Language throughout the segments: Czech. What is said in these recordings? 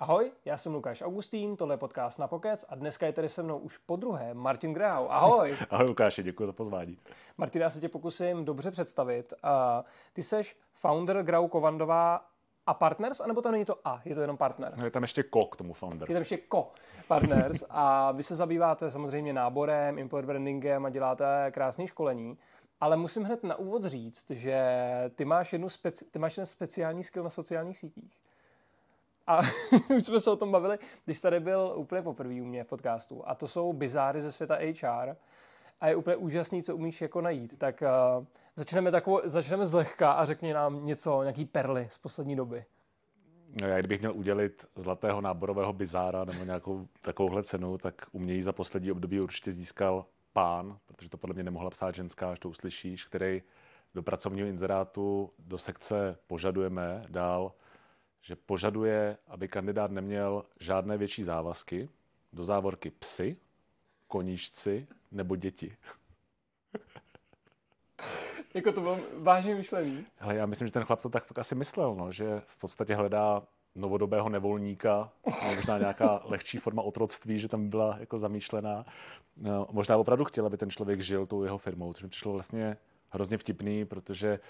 Ahoj, já jsem Lukáš Augustín, tohle je podcast na Pokec a dneska je tady se mnou už po druhé Martin Grau. Ahoj. Ahoj Lukáši, děkuji za pozvání. Martin, já se tě pokusím dobře představit. Uh, ty seš founder Grau Kovandová a Partners, anebo tam není to A, je to jenom partner? No, je tam ještě ko k tomu founder. Je tam ještě ko Partners a vy se zabýváte samozřejmě náborem, import brandingem a děláte krásné školení. Ale musím hned na úvod říct, že ty máš, jednu speci- ty máš jeden speciální skill na sociálních sítích. A už jsme se o tom bavili, když tady byl úplně poprvé u mě v podcastu. A to jsou bizáry ze světa HR. A je úplně úžasný, co umíš jako najít. Tak uh, začneme, takovou, začneme zlehka a řekni nám něco, nějaký perly z poslední doby. No já kdybych měl udělit zlatého náborového bizára nebo nějakou takovouhle cenu, tak umějí za poslední období určitě získal pán, protože to podle mě nemohla psát ženská, až to uslyšíš, který do pracovního inzerátu do sekce požadujeme dál že požaduje, aby kandidát neměl žádné větší závazky, do závorky psy, koníčci nebo děti. jako to bylo vážně myšlený. Hele, já myslím, že ten chlap to tak asi myslel, no, že v podstatě hledá novodobého nevolníka, možná nějaká lehčí forma otroctví, že tam byla jako zamýšlená. No, možná opravdu chtěl, aby ten člověk žil tou jeho firmou, což mi přišlo vlastně hrozně vtipný, protože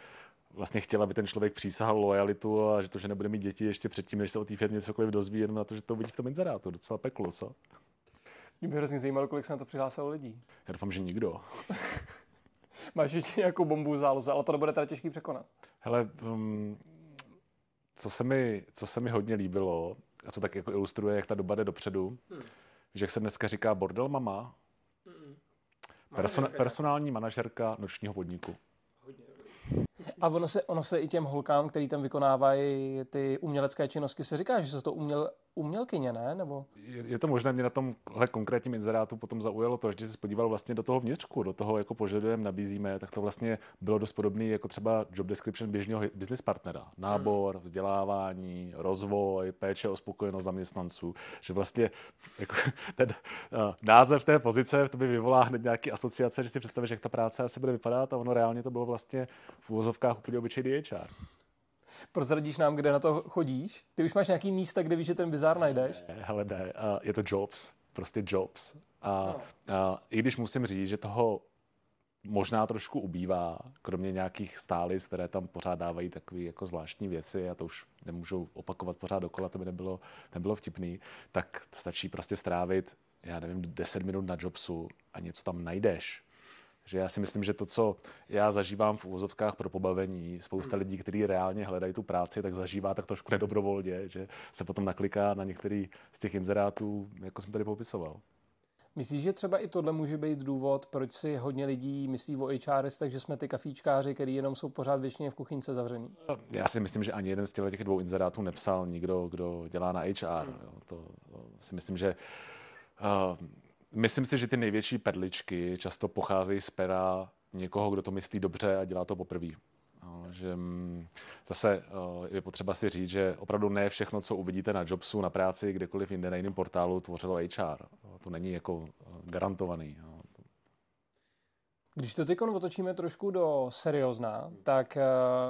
vlastně chtěla, aby ten člověk přísahal lojalitu a že to, že nebude mít děti ještě předtím, než se o té firmě cokoliv dozví, jenom na to, že to uvidí v tom inzerátu. Docela peklo, co? Mě by hrozně zajímalo, kolik se na to přihlásilo lidí. Já doufám, že nikdo. Máš ještě nějakou bombu záloze, ale to nebude teda těžký překonat. Hele, um, co, se mi, co se mi hodně líbilo, a co tak jako ilustruje, jak ta doba jde dopředu, hmm. že jak se dneska říká bordel mama, hmm. Person, personální manažerka nočního podniku. A ono se, ono se i těm holkám, který tam vykonávají ty umělecké činnosti, se říká, že jsou to uměl, umělkyně, ne? Nebo... Je, je to možné, mě na tomhle konkrétním inzerátu potom zaujalo to, že se podíval vlastně do toho vnitřku, do toho jako požadujeme, nabízíme, tak to vlastně bylo dost podobné jako třeba job description běžného business partnera. Nábor, hmm. vzdělávání, rozvoj, péče o spokojenost zaměstnanců, že vlastně jako ten uh, název té pozice to by vyvolá hned nějaký asociace, že si představíš, jak ta práce asi bude vypadat a ono reálně to bylo vlastně v úvozovkách úplně obyčejný HR. Prozradíš nám, kde na to chodíš? Ty už máš nějaký místa, kde víš, že ten bizár najdeš? Ne, hele ne, uh, je to jobs, prostě jobs. A, no. uh, i když musím říct, že toho možná trošku ubývá, kromě nějakých stálic, které tam pořád dávají takové jako zvláštní věci, a to už nemůžu opakovat pořád dokola, to by nebylo, nebylo vtipný, tak stačí prostě strávit, já nevím, 10 minut na jobsu a něco tam najdeš že já si myslím, že to, co já zažívám v úvozovkách pro pobavení, spousta lidí, kteří reálně hledají tu práci, tak zažívá tak trošku nedobrovolně, že se potom nakliká na některý z těch inzerátů, jako jsem tady popisoval. Myslíš, že třeba i tohle může být důvod, proč si hodně lidí myslí o HRS, takže jsme ty kafíčkáři, který jenom jsou pořád většině v kuchynce zavřený? Já si myslím, že ani jeden z těch dvou inzerátů nepsal nikdo, kdo dělá na HR. Hmm. Jo. To, to si myslím, že uh, Myslím si, že ty největší perličky často pocházejí z pera někoho, kdo to myslí dobře a dělá to poprvé. No, že mm, zase je potřeba si říct, že opravdu ne všechno, co uvidíte na Jobsu, na práci, kdekoliv jinde na jiném portálu, tvořilo HR. To není jako garantovaný. Když to teď otočíme trošku do seriózna, tak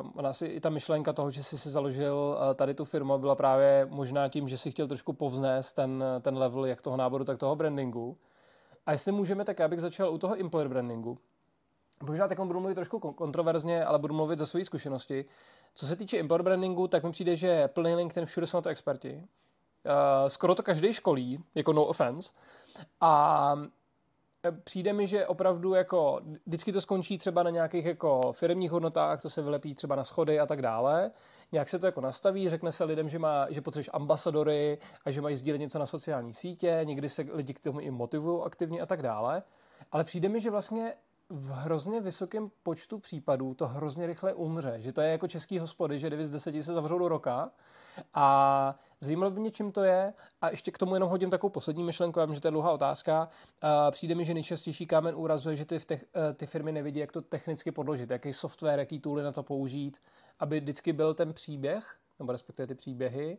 uh, ona si i ta myšlenka toho, že jsi si založil uh, tady tu firmu, byla právě možná tím, že si chtěl trošku povznést ten, ten level jak toho náboru, tak toho brandingu. A jestli můžeme, tak já bych začal u toho employer brandingu. Možná tak budu mluvit trošku kontroverzně, ale budu mluvit ze své zkušenosti. Co se týče employer brandingu, tak mi přijde, že plný link, ten všude jsou na to experti. Uh, skoro to každý školí, jako no offense. A přijde mi, že opravdu jako vždycky to skončí třeba na nějakých jako firmních hodnotách, to se vylepí třeba na schody a tak dále. Nějak se to jako nastaví, řekne se lidem, že, má, že potřebuješ ambasadory a že mají sdílet něco na sociální sítě, někdy se lidi k tomu i motivují aktivně a tak dále. Ale přijde mi, že vlastně v hrozně vysokém počtu případů to hrozně rychle umře. Že to je jako český hospody, že 9 z 10 se zavřou do roka. A zajímalo by mě, čím to je. A ještě k tomu jenom hodím takovou poslední myšlenku, já vím, že to je dlouhá otázka. Přijde mi, že nejčastější kámen úrazu je, že ty, v eh, ty firmy nevidí, jak to technicky podložit, jaký software, jaký tooly na to použít, aby vždycky byl ten příběh, nebo respektive ty příběhy,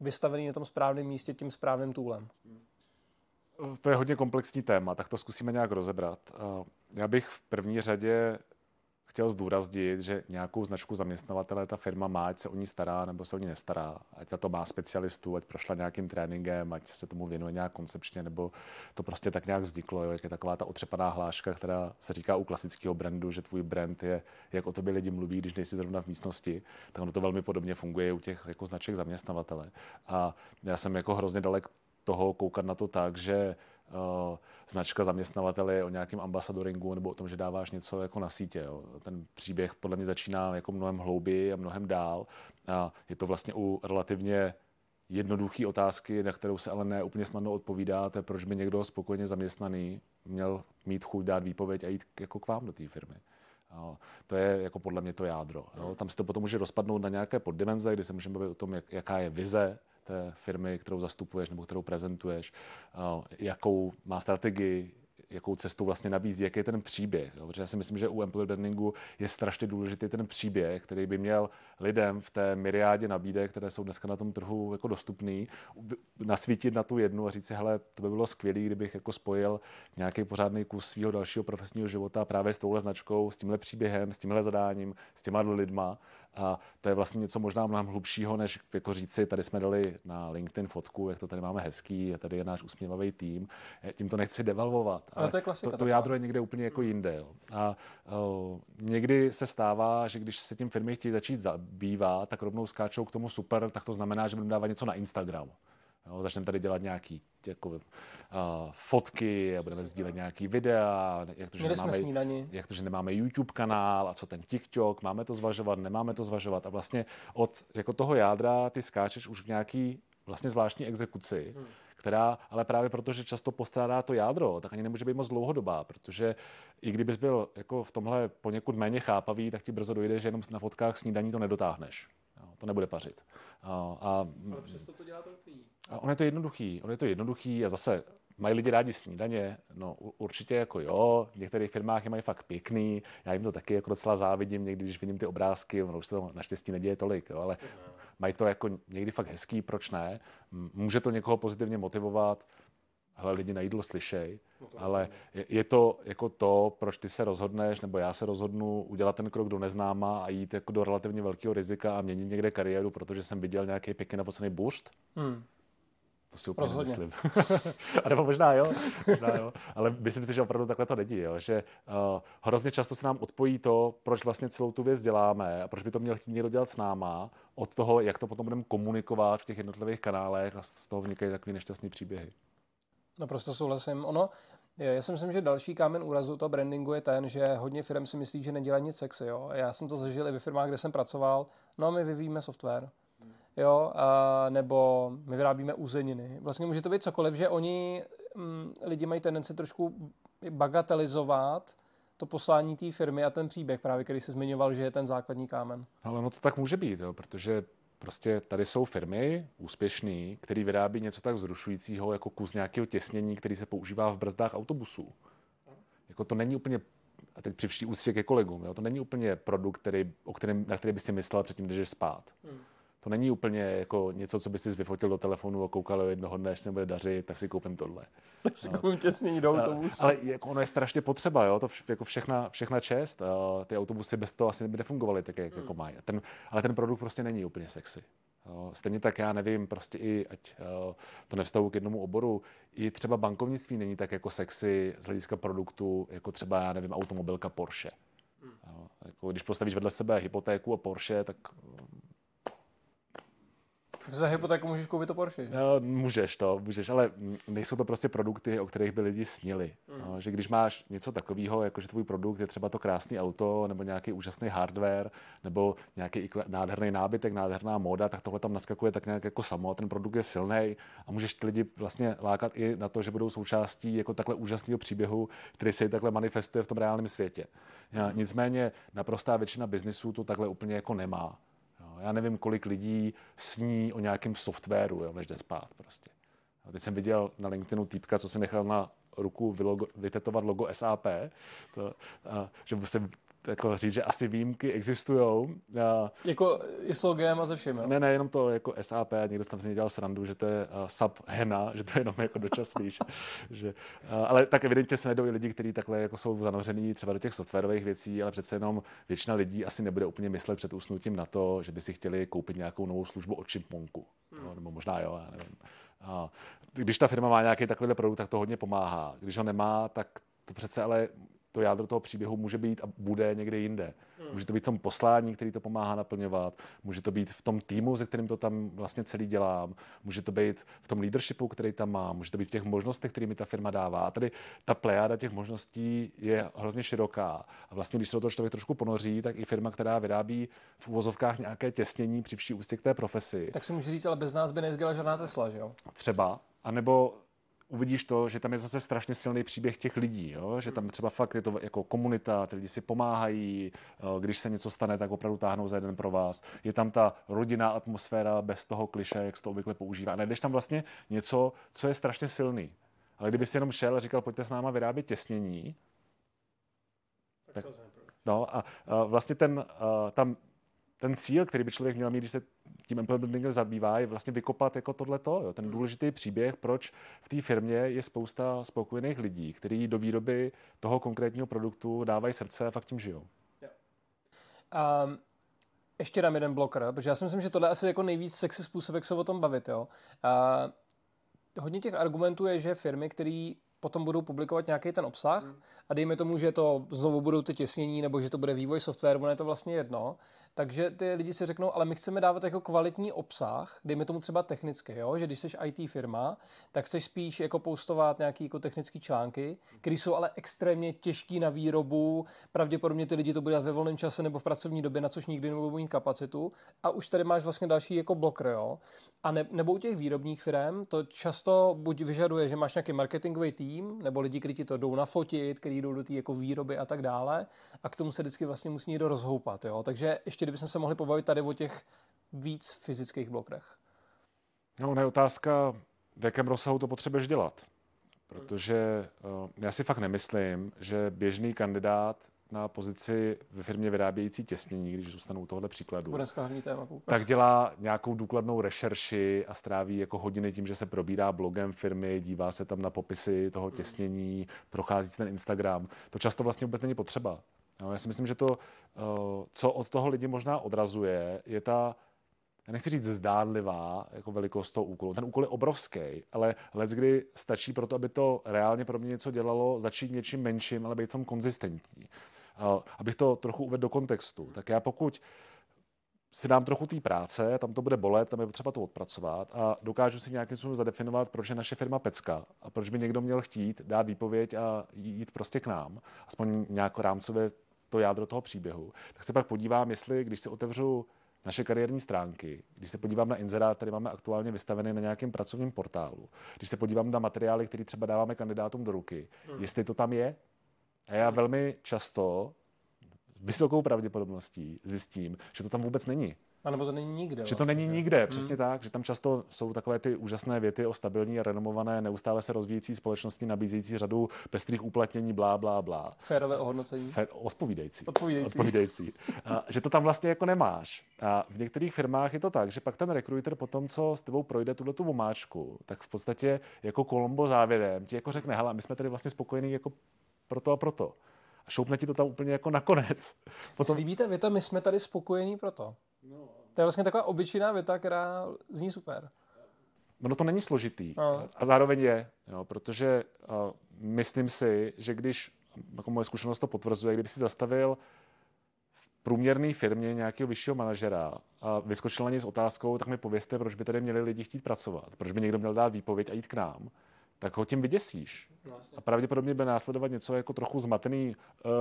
vystavený na tom správném místě tím správným toolem. To je hodně komplexní téma, tak to zkusíme nějak rozebrat. Já bych v první řadě chtěl zdůraznit, že nějakou značku zaměstnavatele ta firma má, ať se o ní stará nebo se o ní nestará. Ať to má specialistů, ať prošla nějakým tréninkem, ať se tomu věnuje nějak koncepčně, nebo to prostě tak nějak vzniklo. Jo, jak je taková ta otřepaná hláška, která se říká u klasického brandu, že tvůj brand je, jak o tobě lidi mluví, když nejsi zrovna v místnosti, tak ono to velmi podobně funguje u těch jako značek zaměstnavatele. A já jsem jako hrozně dalek toho koukat na to tak, že značka zaměstnavatele o nějakém ambasadoringu nebo o tom, že dáváš něco jako na sítě. Jo. Ten příběh podle mě začíná jako mnohem hlouběji a mnohem dál. A je to vlastně u relativně jednoduché otázky, na kterou se ale ne úplně snadno odpovídá, to je, proč by někdo spokojeně zaměstnaný měl mít chuť dát výpověď a jít jako k vám do té firmy. Jo. To je jako podle mě to jádro. Jo. Tam se to potom může rozpadnout na nějaké poddimenze, kdy se můžeme bavit o tom, jak, jaká je vize té firmy, kterou zastupuješ nebo kterou prezentuješ, jakou má strategii, jakou cestu vlastně nabízí, jaký je ten příběh. Jo? Protože já si myslím, že u employer brandingu je strašně důležitý ten příběh, který by měl lidem v té myriádě nabídek, které jsou dneska na tom trhu jako dostupný, nasvítit na tu jednu a říct si, hele, to by bylo skvělé, kdybych jako spojil nějaký pořádný kus svého dalšího profesního života právě s touhle značkou, s tímhle příběhem, s tímhle zadáním, s těma lidma a to je vlastně něco možná mnohem hlubšího, než jako říci, tady jsme dali na LinkedIn fotku, jak to tady máme hezký, a tady je náš usměvavý tým. Tím to nechci devalvovat, ale, ale to, je klasika, to, to jádro je někde úplně jako jinde. Jo. A o, někdy se stává, že když se tím firmy chtějí začít zabývat, tak rovnou skáčou k tomu super, tak to znamená, že budeme dávat něco na Instagram. Jo, začneme tady dělat nějaký jako, uh, fotky a budeme sdílet nějaký videa, jak to, že nemáme, jak to, že nemáme YouTube kanál a co ten TikTok, máme to zvažovat, nemáme to zvažovat. A vlastně od jako toho jádra ty skáčeš už k nějaký vlastně zvláštní exekuci, hmm. která, ale právě protože často postrádá to jádro, tak ani nemůže být moc dlouhodobá, protože i kdybys byl jako v tomhle poněkud méně chápavý, tak ti brzo dojde, že jenom na fotkách snídaní to nedotáhneš. Jo, to nebude pařit. A, a, ale přesto to dělá to a ono je to jednoduchý, ono je to jednoduchý a zase mají lidi rádi snídaně? No určitě jako jo, v některých firmách je mají fakt pěkný, já jim to taky jako docela závidím někdy, když vidím ty obrázky, ono už se to naštěstí neděje tolik, jo, ale mají to jako někdy fakt hezký, proč ne? Může to někoho pozitivně motivovat, hele, lidi na jídlo slyšej, no ale je, je to jako to, proč ty se rozhodneš, nebo já se rozhodnu udělat ten krok do neznáma a jít jako do relativně velkého rizika a měnit někde kariéru, protože jsem viděl nějaký pěkně napocený boost. Hmm. To si úplně Rozhodně. nemyslím. a nebo možná jo, možná jo, ale myslím si, že opravdu takhle to není, jo? že uh, hrozně často se nám odpojí to, proč vlastně celou tu věc děláme a proč by to měl chtít někdo dělat s náma, od toho, jak to potom budeme komunikovat v těch jednotlivých kanálech a z toho vznikají takové nešťastné příběhy. Naprosto souhlasím. Ono, já si myslím, že další kámen úrazu toho brandingu je ten, že hodně firm si myslí, že nedělají nic sexy. Jo? Já jsem to zažil i ve firmách, kde jsem pracoval. No a my vyvíjíme software jo, a, nebo my vyrábíme uzeniny. Vlastně může to být cokoliv, že oni, m, mm, lidi mají tendenci trošku bagatelizovat to poslání té firmy a ten příběh právě, který se zmiňoval, že je ten základní kámen. Ale no to tak může být, jo, protože prostě tady jsou firmy úspěšné, které vyrábí něco tak vzrušujícího jako kus nějakého těsnění, který se používá v brzdách autobusů. Jako to není úplně a teď při vší úctě ke kolegům, jo, to není úplně produkt, který, o kterém, na který by si myslel předtím, když spát. Hmm to není úplně jako něco, co by si vyfotil do telefonu a koukal jednoho dne, až se bude dařit, tak si koupím tohle. Tak si no. koupím těsnění do autobusu. Ale jako ono je strašně potřeba, jo? to vš, jako všechna, všechna čest. Ty autobusy bez toho asi by nefungovaly tak, jak hmm. jako mají. Ten, ale ten produkt prostě není úplně sexy. Stejně tak já nevím, prostě i, ať uh, to nevztahu k jednomu oboru, i třeba bankovnictví není tak jako sexy z hlediska produktu, jako třeba, já nevím, automobilka Porsche. Hmm. Jako, když postavíš vedle sebe hypotéku a Porsche, tak za hypotéku můžeš koupit to Porsche. No, můžeš to, můžeš, ale nejsou to prostě produkty, o kterých by lidi snili. Mm. No, že když máš něco takového, jako že tvůj produkt je třeba to krásný auto, nebo nějaký úžasný hardware, nebo nějaký nádherný nábytek, nádherná móda, tak tohle tam naskakuje tak nějak jako samo. Ten produkt je silný a můžeš ty lidi vlastně lákat i na to, že budou součástí jako takhle úžasného příběhu, který se takhle manifestuje v tom reálném světě. Mm. Nicméně naprostá většina biznisů to takhle úplně jako nemá. Já nevím, kolik lidí sní o nějakém softwaru, jo, než jde spát prostě. A teď jsem viděl na LinkedInu týpka, co si nechal na ruku vylogo, vytetovat logo SAP, to, a, že se jako říct, že asi výjimky existují. Jako i s logem a ze všem, jo? Ne, ne, jenom to jako SAP, někdo tam si dělal srandu, že to je uh, sub hena, že to je jenom jako dočasný. že, uh, ale tak evidentně se nejdou i lidi, kteří takhle jako jsou zanořený třeba do těch softwarových věcí, ale přece jenom většina lidí asi nebude úplně myslet před usnutím na to, že by si chtěli koupit nějakou novou službu od Chipmunku. Hmm. No, nebo možná jo, já nevím. A když ta firma má nějaký takovýhle produkt, tak to hodně pomáhá. Když ho nemá, tak to přece ale to jádro toho příběhu může být a bude někde jinde. Hmm. Může to být v tom poslání, který to pomáhá naplňovat, může to být v tom týmu, se kterým to tam vlastně celý dělám, může to být v tom leadershipu, který tam má, může to být v těch možnostech, kterými ta firma dává. A tady ta plejáda těch možností je hrozně široká. A vlastně, když se do toho člověk trošku ponoří, tak i firma, která vyrábí v uvozovkách nějaké těsnění při vší ústě k té profesi. Tak si může říct, ale bez nás by nezdělala žádná Tesla, že jo? Třeba. A nebo uvidíš to, že tam je zase strašně silný příběh těch lidí, jo? že tam třeba fakt je to jako komunita, ty lidi si pomáhají, eh, když se něco stane, tak opravdu táhnou za jeden pro vás. Je tam ta rodinná atmosféra bez toho kliše, jak se to obvykle používá. Najdeš tam vlastně něco, co je strašně silný. Ale kdyby si jenom šel a říkal, pojďte s náma vyrábět těsnění, tak, no a, a vlastně ten, a, tam ten cíl, který by člověk měl mít, když se tím employment zabývá, je vlastně vykopat jako tohleto, jo, ten důležitý příběh, proč v té firmě je spousta spokojených lidí, kteří do výroby toho konkrétního produktu dávají srdce a fakt tím žijou. Um, ještě dám jeden bloker, protože já si myslím, že tohle je asi jako nejvíc sexy způsob, jak se o tom bavit. Jo. Uh, hodně těch argumentů je, že firmy, které potom budou publikovat nějaký ten obsah hmm. a dejme tomu, že to znovu budou ty těsnění nebo že to bude vývoj softwaru, ono je to vlastně jedno, takže ty lidi si řeknou, ale my chceme dávat jako kvalitní obsah, dejme tomu třeba technicky, jo? že když jsi IT firma, tak chceš spíš jako postovat nějaký jako technické články, které jsou ale extrémně těžký na výrobu, pravděpodobně ty lidi to budou ve volném čase nebo v pracovní době, na což nikdy nebudou mít kapacitu a už tady máš vlastně další jako blokr, jo? A ne, nebo u těch výrobních firm to často buď vyžaduje, že máš nějaký marketingový tým, nebo lidi, kteří ti to jdou nafotit, kteří jdou do té jako výroby a tak dále a k tomu se vždycky vlastně musí někdo rozhoupat, jo? Takže ještě kdybychom se mohli pobavit tady o těch víc fyzických blokrech. No, je otázka, v jakém rozsahu to potřebuješ dělat. Protože uh, já si fakt nemyslím, že běžný kandidát na pozici ve firmě vyrábějící těsnění, když zůstanu u tohohle příkladu, téma, tak dělá nějakou důkladnou rešerši a stráví jako hodiny tím, že se probírá blogem firmy, dívá se tam na popisy toho těsnění, prochází ten Instagram. To často vlastně vůbec není potřeba. No, já si myslím, že to, eh, co od toho lidi možná odrazuje, je ta, já nechci říct zdánlivá jako velikost toho úkolu. Ten úkol je obrovský, ale let, kdy stačí pro to, aby to reálně pro mě něco dělalo, začít něčím menším, ale být tam konzistentní. Abych to trochu uvedl do kontextu, tak já pokud si dám trochu té práce, tam to bude bolet, tam je potřeba to odpracovat a dokážu si nějakým způsobem zadefinovat, proč je naše firma pecka a proč by někdo měl chtít dát výpověď a jít prostě k nám, aspoň nějak rámcově to jádro toho příběhu, tak se pak podívám, jestli, když si otevřu naše kariérní stránky, když se podívám na inzerát, který máme aktuálně vystavený na nějakém pracovním portálu, když se podívám na materiály, které třeba dáváme kandidátům do ruky, hmm. jestli to tam je. A já velmi často s vysokou pravděpodobností zjistím, že to tam vůbec není. A nebo to není nikde. Že vlastně, to není že? nikde, hmm. přesně tak, že tam často jsou takové ty úžasné věty o stabilní a renomované, neustále se rozvíjející společnosti, nabízející řadu pestrých uplatnění, blá, blá, blá. Férové ohodnocení. Fér, odpovídající. Odpovídající. odpovídající. A, že to tam vlastně jako nemáš. A v některých firmách je to tak, že pak ten rekruter po tom, co s tebou projde tuto tu omáčku, tak v podstatě jako Kolombo závěrem ti jako řekne, hele, my jsme tady vlastně spokojení jako proto a proto. A šoupne ti to tam úplně jako nakonec. Potom... Slíbíte věta, my jsme tady spokojení proto. No. To je vlastně taková obyčejná věta, která zní super. Ono to není složitý. No. A zároveň je, jo, protože uh, myslím si, že když, jako moje zkušenost to potvrzuje, kdyby si zastavil v průměrné firmě nějakého vyššího manažera a vyskočil na něj s otázkou, tak mi povězte, proč by tady měli lidi chtít pracovat, proč by někdo měl dát výpověď a jít k nám tak ho tím vyděsíš. Vlastně. A pravděpodobně bude následovat něco jako trochu zmatený uh,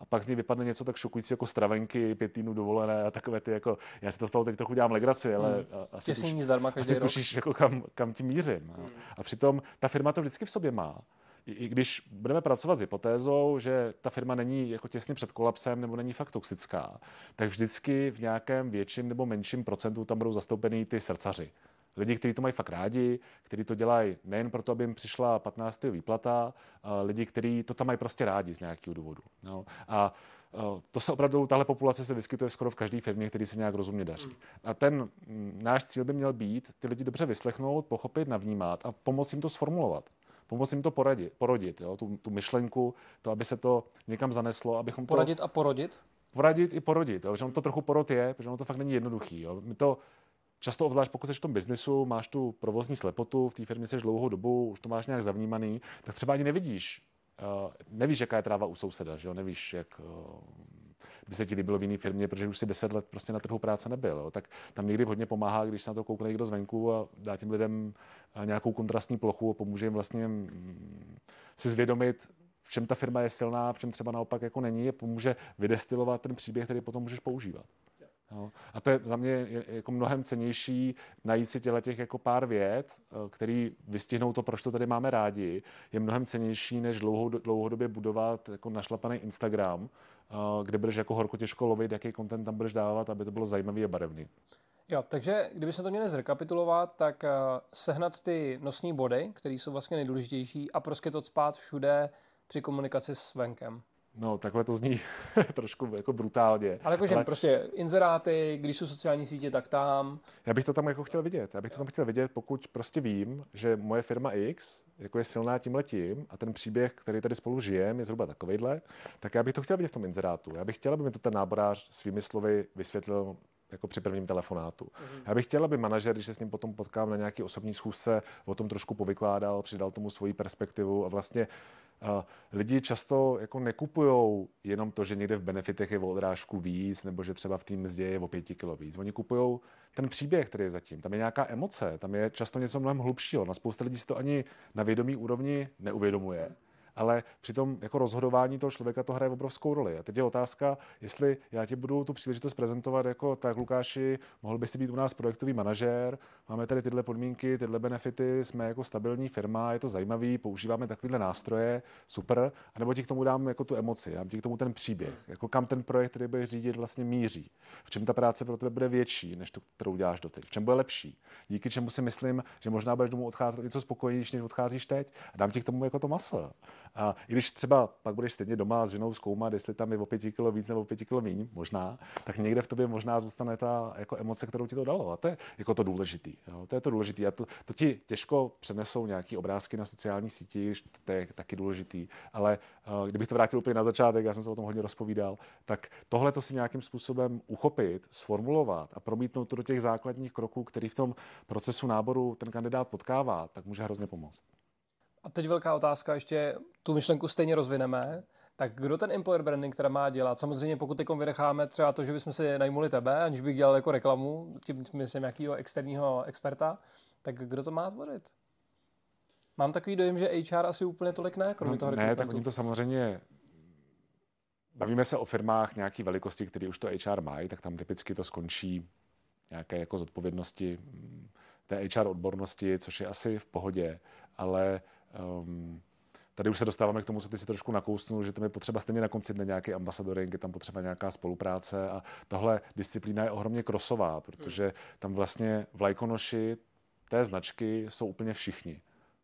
a pak z něj vypadne něco tak šokující jako stravenky, pět týdnů dovolené a takové ty jako, já si to z toho teď trochu dělám legraci, ale hmm. asi, tuš, zdarma asi rok. tušíš, jako kam, kam tím mířím. Hmm. A přitom ta firma to vždycky v sobě má. I, I když budeme pracovat s hypotézou, že ta firma není jako těsně před kolapsem nebo není fakt toxická, tak vždycky v nějakém větším nebo menším procentu tam budou zastoupený ty srdcaři lidi, kteří to mají fakt rádi, kteří to dělají nejen proto, aby jim přišla 15. výplata, lidi, kteří to tam mají prostě rádi z nějakého důvodu. No. A to se opravdu, tahle populace se vyskytuje skoro v každé firmě, který se nějak rozumně daří. Hmm. A ten mm, náš cíl by měl být ty lidi dobře vyslechnout, pochopit, navnímat a pomoct jim to sformulovat pomoct jim to poradit, porodit, jo? Tu, tu myšlenku, to, aby se to někam zaneslo, abychom to... Poradit a porodit? Poradit i porodit, jo? že on to trochu porod je, protože ono to fakt není jednoduchý. Jo? My to často obzvlášť pokud jsi v tom biznesu, máš tu provozní slepotu, v té firmě jsi dlouhou dobu, už to máš nějak zavnímaný, tak třeba ani nevidíš, uh, nevíš, jaká je tráva u souseda, že jo? nevíš, jak uh, by se ti líbilo v jiné firmě, protože už si deset let prostě na trhu práce nebyl. Jo. Tak tam někdy hodně pomáhá, když se na to koukne někdo zvenku a dá těm lidem eh, nějakou kontrastní plochu a pomůže jim vlastně mm, si zvědomit, v čem ta firma je silná, v čem třeba naopak jako není, a pomůže vydestilovat ten příběh, který potom můžeš používat. Jo. A to je za mě jako mnohem cenější najít si těle těch jako pár věd, eh, který vystihnou to, proč to tady máme rádi, je mnohem cenější, než dlouhou, dlouhodobě budovat jako našlapaný Instagram, eh, kde budeš jako horko těžko lovit, jaký content tam budeš dávat, aby to bylo zajímavý a barevný. Jo, takže kdyby se to měli zrekapitulovat, tak uh, sehnat ty nosní body, které jsou vlastně nejdůležitější a prostě to spát všude při komunikaci s venkem. No, takhle to zní trošku jako brutálně. Ale jakože ale... prostě inzeráty, když jsou sociální sítě, tak tam. Já bych to tam jako chtěl vidět. Já bych to tam chtěl vidět, pokud prostě vím, že moje firma X jako je silná tím letím a ten příběh, který tady spolu žijeme, je zhruba takovejhle, tak já bych to chtěl vidět v tom inzerátu. Já bych chtěl, aby mi to ten náborář svými slovy vysvětlil jako při prvním telefonátu. Mm-hmm. Já bych chtěl, aby manažer, když se s ním potom potkám na nějaký osobní schůzce, o tom trošku povykládal, přidal tomu svoji perspektivu a vlastně lidi často jako nekupují jenom to, že někde v benefitech je o odrážku víc, nebo že třeba v té mzdě je o pěti kilo víc. Oni kupují ten příběh, který je zatím. Tam je nějaká emoce, tam je často něco mnohem hlubšího. Na spousta lidí si to ani na vědomí úrovni neuvědomuje ale při tom jako rozhodování toho člověka to hraje obrovskou roli. A teď je otázka, jestli já ti budu tu příležitost prezentovat jako tak, Lukáši, mohl by si být u nás projektový manažer, máme tady tyhle podmínky, tyhle benefity, jsme jako stabilní firma, je to zajímavý, používáme takovéhle nástroje, super, a nebo ti k tomu dám jako tu emoci, dám ti k tomu ten příběh, jako kam ten projekt, který budeš řídit, vlastně míří, v čem ta práce pro tebe bude větší, než tu, kterou děláš doteď, v čem bude lepší, díky čemu si myslím, že možná budeš domů odcházet něco spokojenější, než odcházíš teď, a dám ti k tomu jako to maso. A i když třeba pak budeš stejně doma s ženou zkoumat, jestli tam je o pěti kilo víc nebo o pěti kilo méně, možná, tak někde v tobě možná zůstane ta jako emoce, kterou ti to dalo. A to je jako to důležitý. Jo? To je to důležitý. A to, to ti těžko přenesou nějaký obrázky na sociální síti, to je taky důležitý. Ale uh, kdybych to vrátil úplně na začátek, já jsem se o tom hodně rozpovídal, tak tohle to si nějakým způsobem uchopit, sformulovat a promítnout to do těch základních kroků, který v tom procesu náboru ten kandidát potkává, tak může hrozně pomoct. A teď velká otázka, ještě tu myšlenku stejně rozvineme. Tak kdo ten employer branding teda má dělat? Samozřejmě pokud teď vynecháme třeba to, že bychom si najmuli tebe, aniž bych dělal jako reklamu, tím myslím nějakého externího experta, tak kdo to má tvořit? Mám takový dojem, že HR asi úplně tolik ne, kromě no, toho Ne, tak oni to samozřejmě Bavíme se o firmách nějaké velikosti, které už to HR mají, tak tam typicky to skončí nějaké jako zodpovědnosti mm, té HR odbornosti, což je asi v pohodě, ale Um, tady už se dostáváme k tomu, co ty si trošku nakousnul, že tam je potřeba stejně na konci dne nějaký ambasadoring, je tam potřeba nějaká spolupráce a tahle disciplína je ohromně krosová, protože tam vlastně vlajkonoši té značky jsou úplně všichni.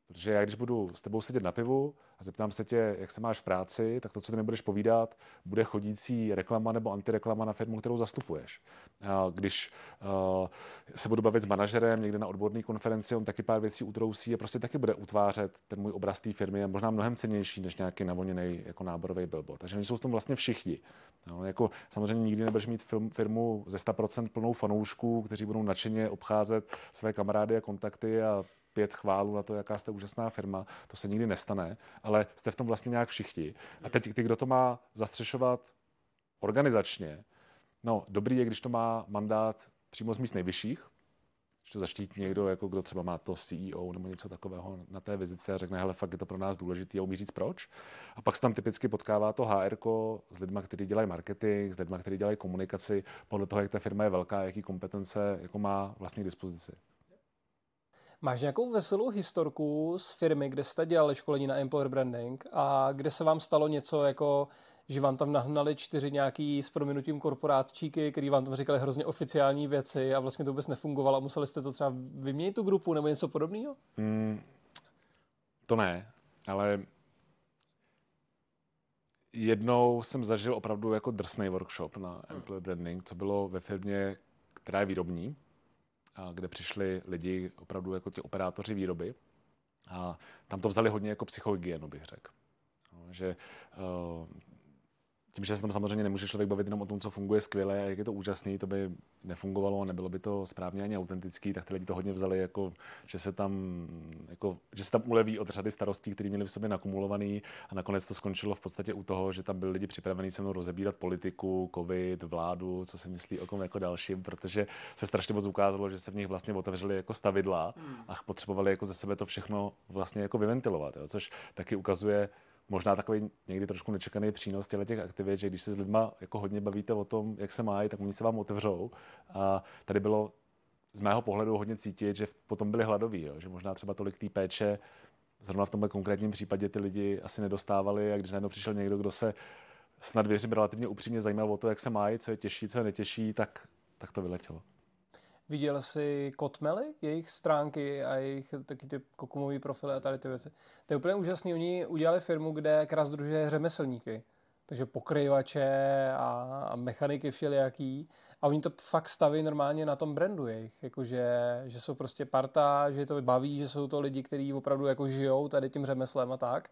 Protože já, když budu s tebou sedět na pivu a zeptám se tě, jak se máš v práci, tak to, co ty mi budeš povídat, bude chodící reklama nebo antireklama na firmu, kterou zastupuješ. A když uh, se budu bavit s manažerem někde na odborné konferenci, on taky pár věcí utrousí a prostě taky bude utvářet ten můj obraz té firmy, a možná mnohem cenější než nějaký navoněný jako náborový billboard. Takže oni jsou v tom vlastně všichni. No, jako samozřejmě nikdy nebudeš mít firmu ze 100% plnou fanoušků, kteří budou nadšeně obcházet své kamarády a kontakty a pět chválů na to, jaká jste úžasná firma. To se nikdy nestane, ale jste v tom vlastně nějak všichni. A teď ty, kdo to má zastřešovat organizačně, no dobrý je, když to má mandát přímo z míst nejvyšších, když to zaštítí někdo, jako kdo třeba má to CEO nebo něco takového na té vizice a řekne, hele, fakt je to pro nás důležité a umí říct proč. A pak se tam typicky potkává to HR s lidmi, kteří dělají marketing, s lidmi, kteří dělají komunikaci, podle toho, jak ta firma je velká, jaký kompetence jako má vlastně k dispozici. Máš nějakou veselou historku z firmy, kde jste dělali školení na employer branding a kde se vám stalo něco jako, že vám tam nahnali čtyři nějaký s prominutím korporátčíky, který vám tam říkali hrozně oficiální věci a vlastně to vůbec nefungovalo a museli jste to třeba vyměnit tu grupu nebo něco podobného? Mm, to ne, ale jednou jsem zažil opravdu jako drsný workshop na employer branding, co bylo ve firmě, která je výrobní, kde přišli lidi, opravdu jako ti operátoři výroby. A tam to vzali hodně jako psychohygienu, bych řekl. No, že uh, tím, že se tam samozřejmě nemůže člověk bavit jenom o tom, co funguje skvěle a jak je to úžasný, to by nefungovalo, nebylo by to správně ani autentický, tak ty lidi to hodně vzali, jako, že, se tam, jako, že se tam uleví od řady starostí, které měli v sobě nakumulovaný a nakonec to skončilo v podstatě u toho, že tam byli lidi připravení se mnou rozebírat politiku, covid, vládu, co si myslí o kom jako dalším, protože se strašně moc ukázalo, že se v nich vlastně otevřeli jako stavidla hmm. a potřebovali jako ze sebe to všechno vlastně jako vyventilovat, jo, což taky ukazuje, možná takový někdy trošku nečekaný přínos těchto těch aktivit, že když se s lidma jako hodně bavíte o tom, jak se mají, tak oni se vám otevřou. A tady bylo z mého pohledu hodně cítit, že potom byli hladoví, jo? že možná třeba tolik té péče zrovna v tomhle konkrétním případě ty lidi asi nedostávali a když najednou přišel někdo, kdo se snad věřím relativně upřímně zajímal o to, jak se mají, co je těžší, co je netěžší, tak, tak to vyletělo. Viděl jsi Kotmely, jejich stránky a jejich taky ty kokumové profily a tady ty věci. To je úplně úžasný. Oni udělali firmu, kde krás združuje řemeslníky. Takže pokryvače a, a mechaniky všelijaký. A oni to fakt staví normálně na tom brandu jejich. Jakože, že jsou prostě parta, že to baví, že jsou to lidi, kteří opravdu jako žijou tady tím řemeslem a tak.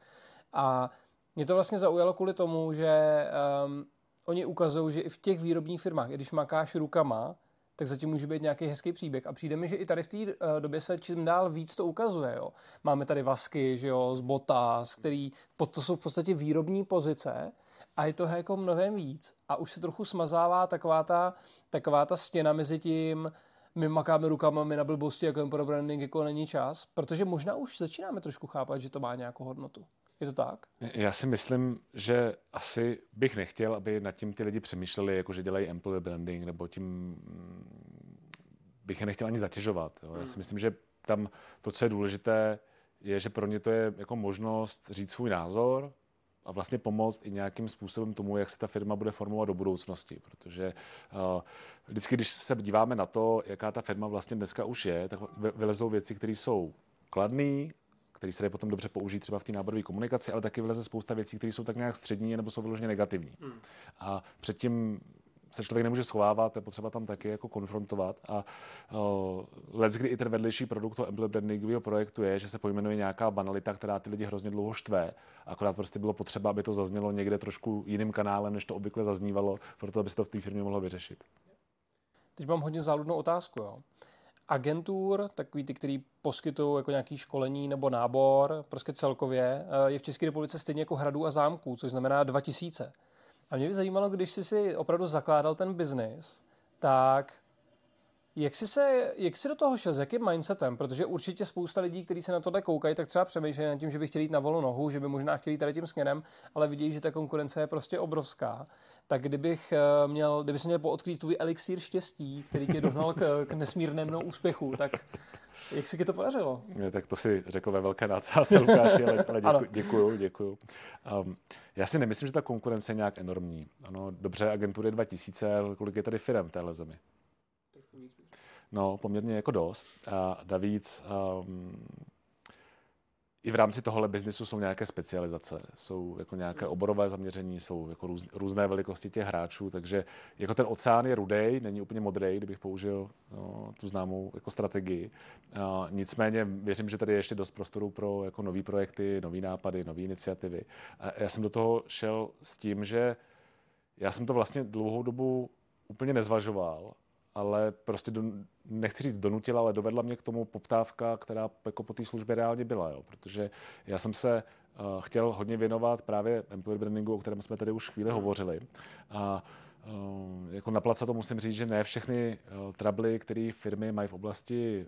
A mě to vlastně zaujalo kvůli tomu, že um, oni ukazují, že i v těch výrobních firmách, i když makáš rukama, tak zatím může být nějaký hezký příběh. A přijde mi, že i tady v té uh, době se čím dál víc to ukazuje. Jo. Máme tady Vasky, že jo, z Botas, který to jsou v podstatě výrobní pozice a je to jako mnohem víc. A už se trochu smazává taková ta, taková ta stěna mezi tím, my makáme rukama, my na blbosti, jako pro branding, jako není čas, protože možná už začínáme trošku chápat, že to má nějakou hodnotu. Je to tak? Já si myslím, že asi bych nechtěl, aby nad tím ty lidi přemýšleli, jako že dělají employer branding, nebo tím mm, bych je nechtěl ani zatěžovat. Jo. Já si hmm. myslím, že tam to, co je důležité, je, že pro ně to je jako možnost říct svůj názor a vlastně pomoct i nějakým způsobem tomu, jak se ta firma bude formovat do budoucnosti. Protože uh, vždycky, když se díváme na to, jaká ta firma vlastně dneska už je, tak vylezou věci, které jsou kladné, který se dají potom dobře použít třeba v té náborové komunikaci, ale taky vyleze spousta věcí, které jsou tak nějak střední nebo jsou vyloženě negativní. Hmm. A předtím se člověk nemůže schovávat, je potřeba tam taky jako konfrontovat. A uh, let, kdy i ten vedlejší produkt toho emblem brandingového projektu je, že se pojmenuje nějaká banalita, která ty lidi hrozně dlouho štve. Akorát prostě bylo potřeba, aby to zaznělo někde trošku jiným kanálem, než to obvykle zaznívalo, proto aby se to v té firmě mohlo vyřešit. Teď mám hodně záludnou otázku. Jo agentur, takový ty, který poskytují jako nějaký školení nebo nábor, prostě celkově, eh, je v České republice stejně jako hradů a zámků, což znamená 2000. A mě by zajímalo, když jsi si opravdu zakládal ten biznis, tak jak jsi, se, jak jsi do toho šel, s jakým mindsetem? Protože určitě spousta lidí, kteří se na tohle koukají, tak třeba přemýšlejí nad tím, že by chtěli jít na volnou nohu, že by možná chtěli jít tady tím směrem, ale vidí, že ta konkurence je prostě obrovská. Tak kdybych eh, měl, kdyby se měl poodkrýt tvůj elixír štěstí, který tě dohnal k, k nesmírnému úspěchu, tak jak se ti to podařilo? Ne, tak to si řekl ve velké nádsázce, Lukáši, ale, ale děku, děkuju, děkuju. Um, já si nemyslím, že ta konkurence je nějak enormní. Ano, dobře, agentury 2000, kolik je tady firm v téhle zemi? No, poměrně jako dost. A navíc um, i v rámci tohohle biznisu jsou nějaké specializace, jsou jako nějaké oborové zaměření, jsou jako růz, různé velikosti těch hráčů, takže jako ten oceán je rudej, není úplně modrý, kdybych použil no, tu známou jako strategii. A nicméně věřím, že tady je ještě dost prostoru pro jako nové projekty, nové nápady, nové iniciativy. A já jsem do toho šel s tím, že já jsem to vlastně dlouhou dobu úplně nezvažoval ale prostě do, nechci říct donutila, ale dovedla mě k tomu poptávka, která jako po té službě reálně byla, jo, protože já jsem se uh, chtěl hodně věnovat právě employer brandingu, o kterém jsme tady už chvíli hmm. hovořili. A uh, jako na place to musím říct, že ne všechny uh, trably, které firmy mají v oblasti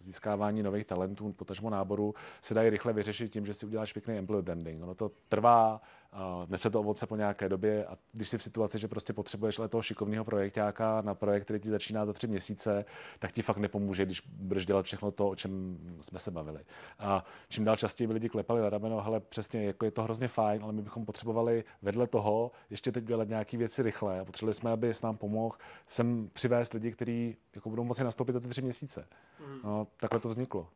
získávání nových talentů, potažmo náboru, se dají rychle vyřešit tím, že si uděláš pěkný employer branding. Ono to trvá, nese to ovoce po nějaké době a když jsi v situaci, že prostě potřebuješ ale toho šikovného projektáka na projekt, který ti začíná za tři měsíce, tak ti fakt nepomůže, když budeš dělat všechno to, o čem jsme se bavili. A čím dál častěji by lidi klepali na rameno, ale přesně, jako je to hrozně fajn, ale my bychom potřebovali vedle toho ještě teď dělat nějaké věci rychle. A potřebovali jsme, aby s nám pomohl sem přivést lidi, kteří jako budou moci nastoupit za ty tři měsíce. Mm. No, takhle to vzniklo.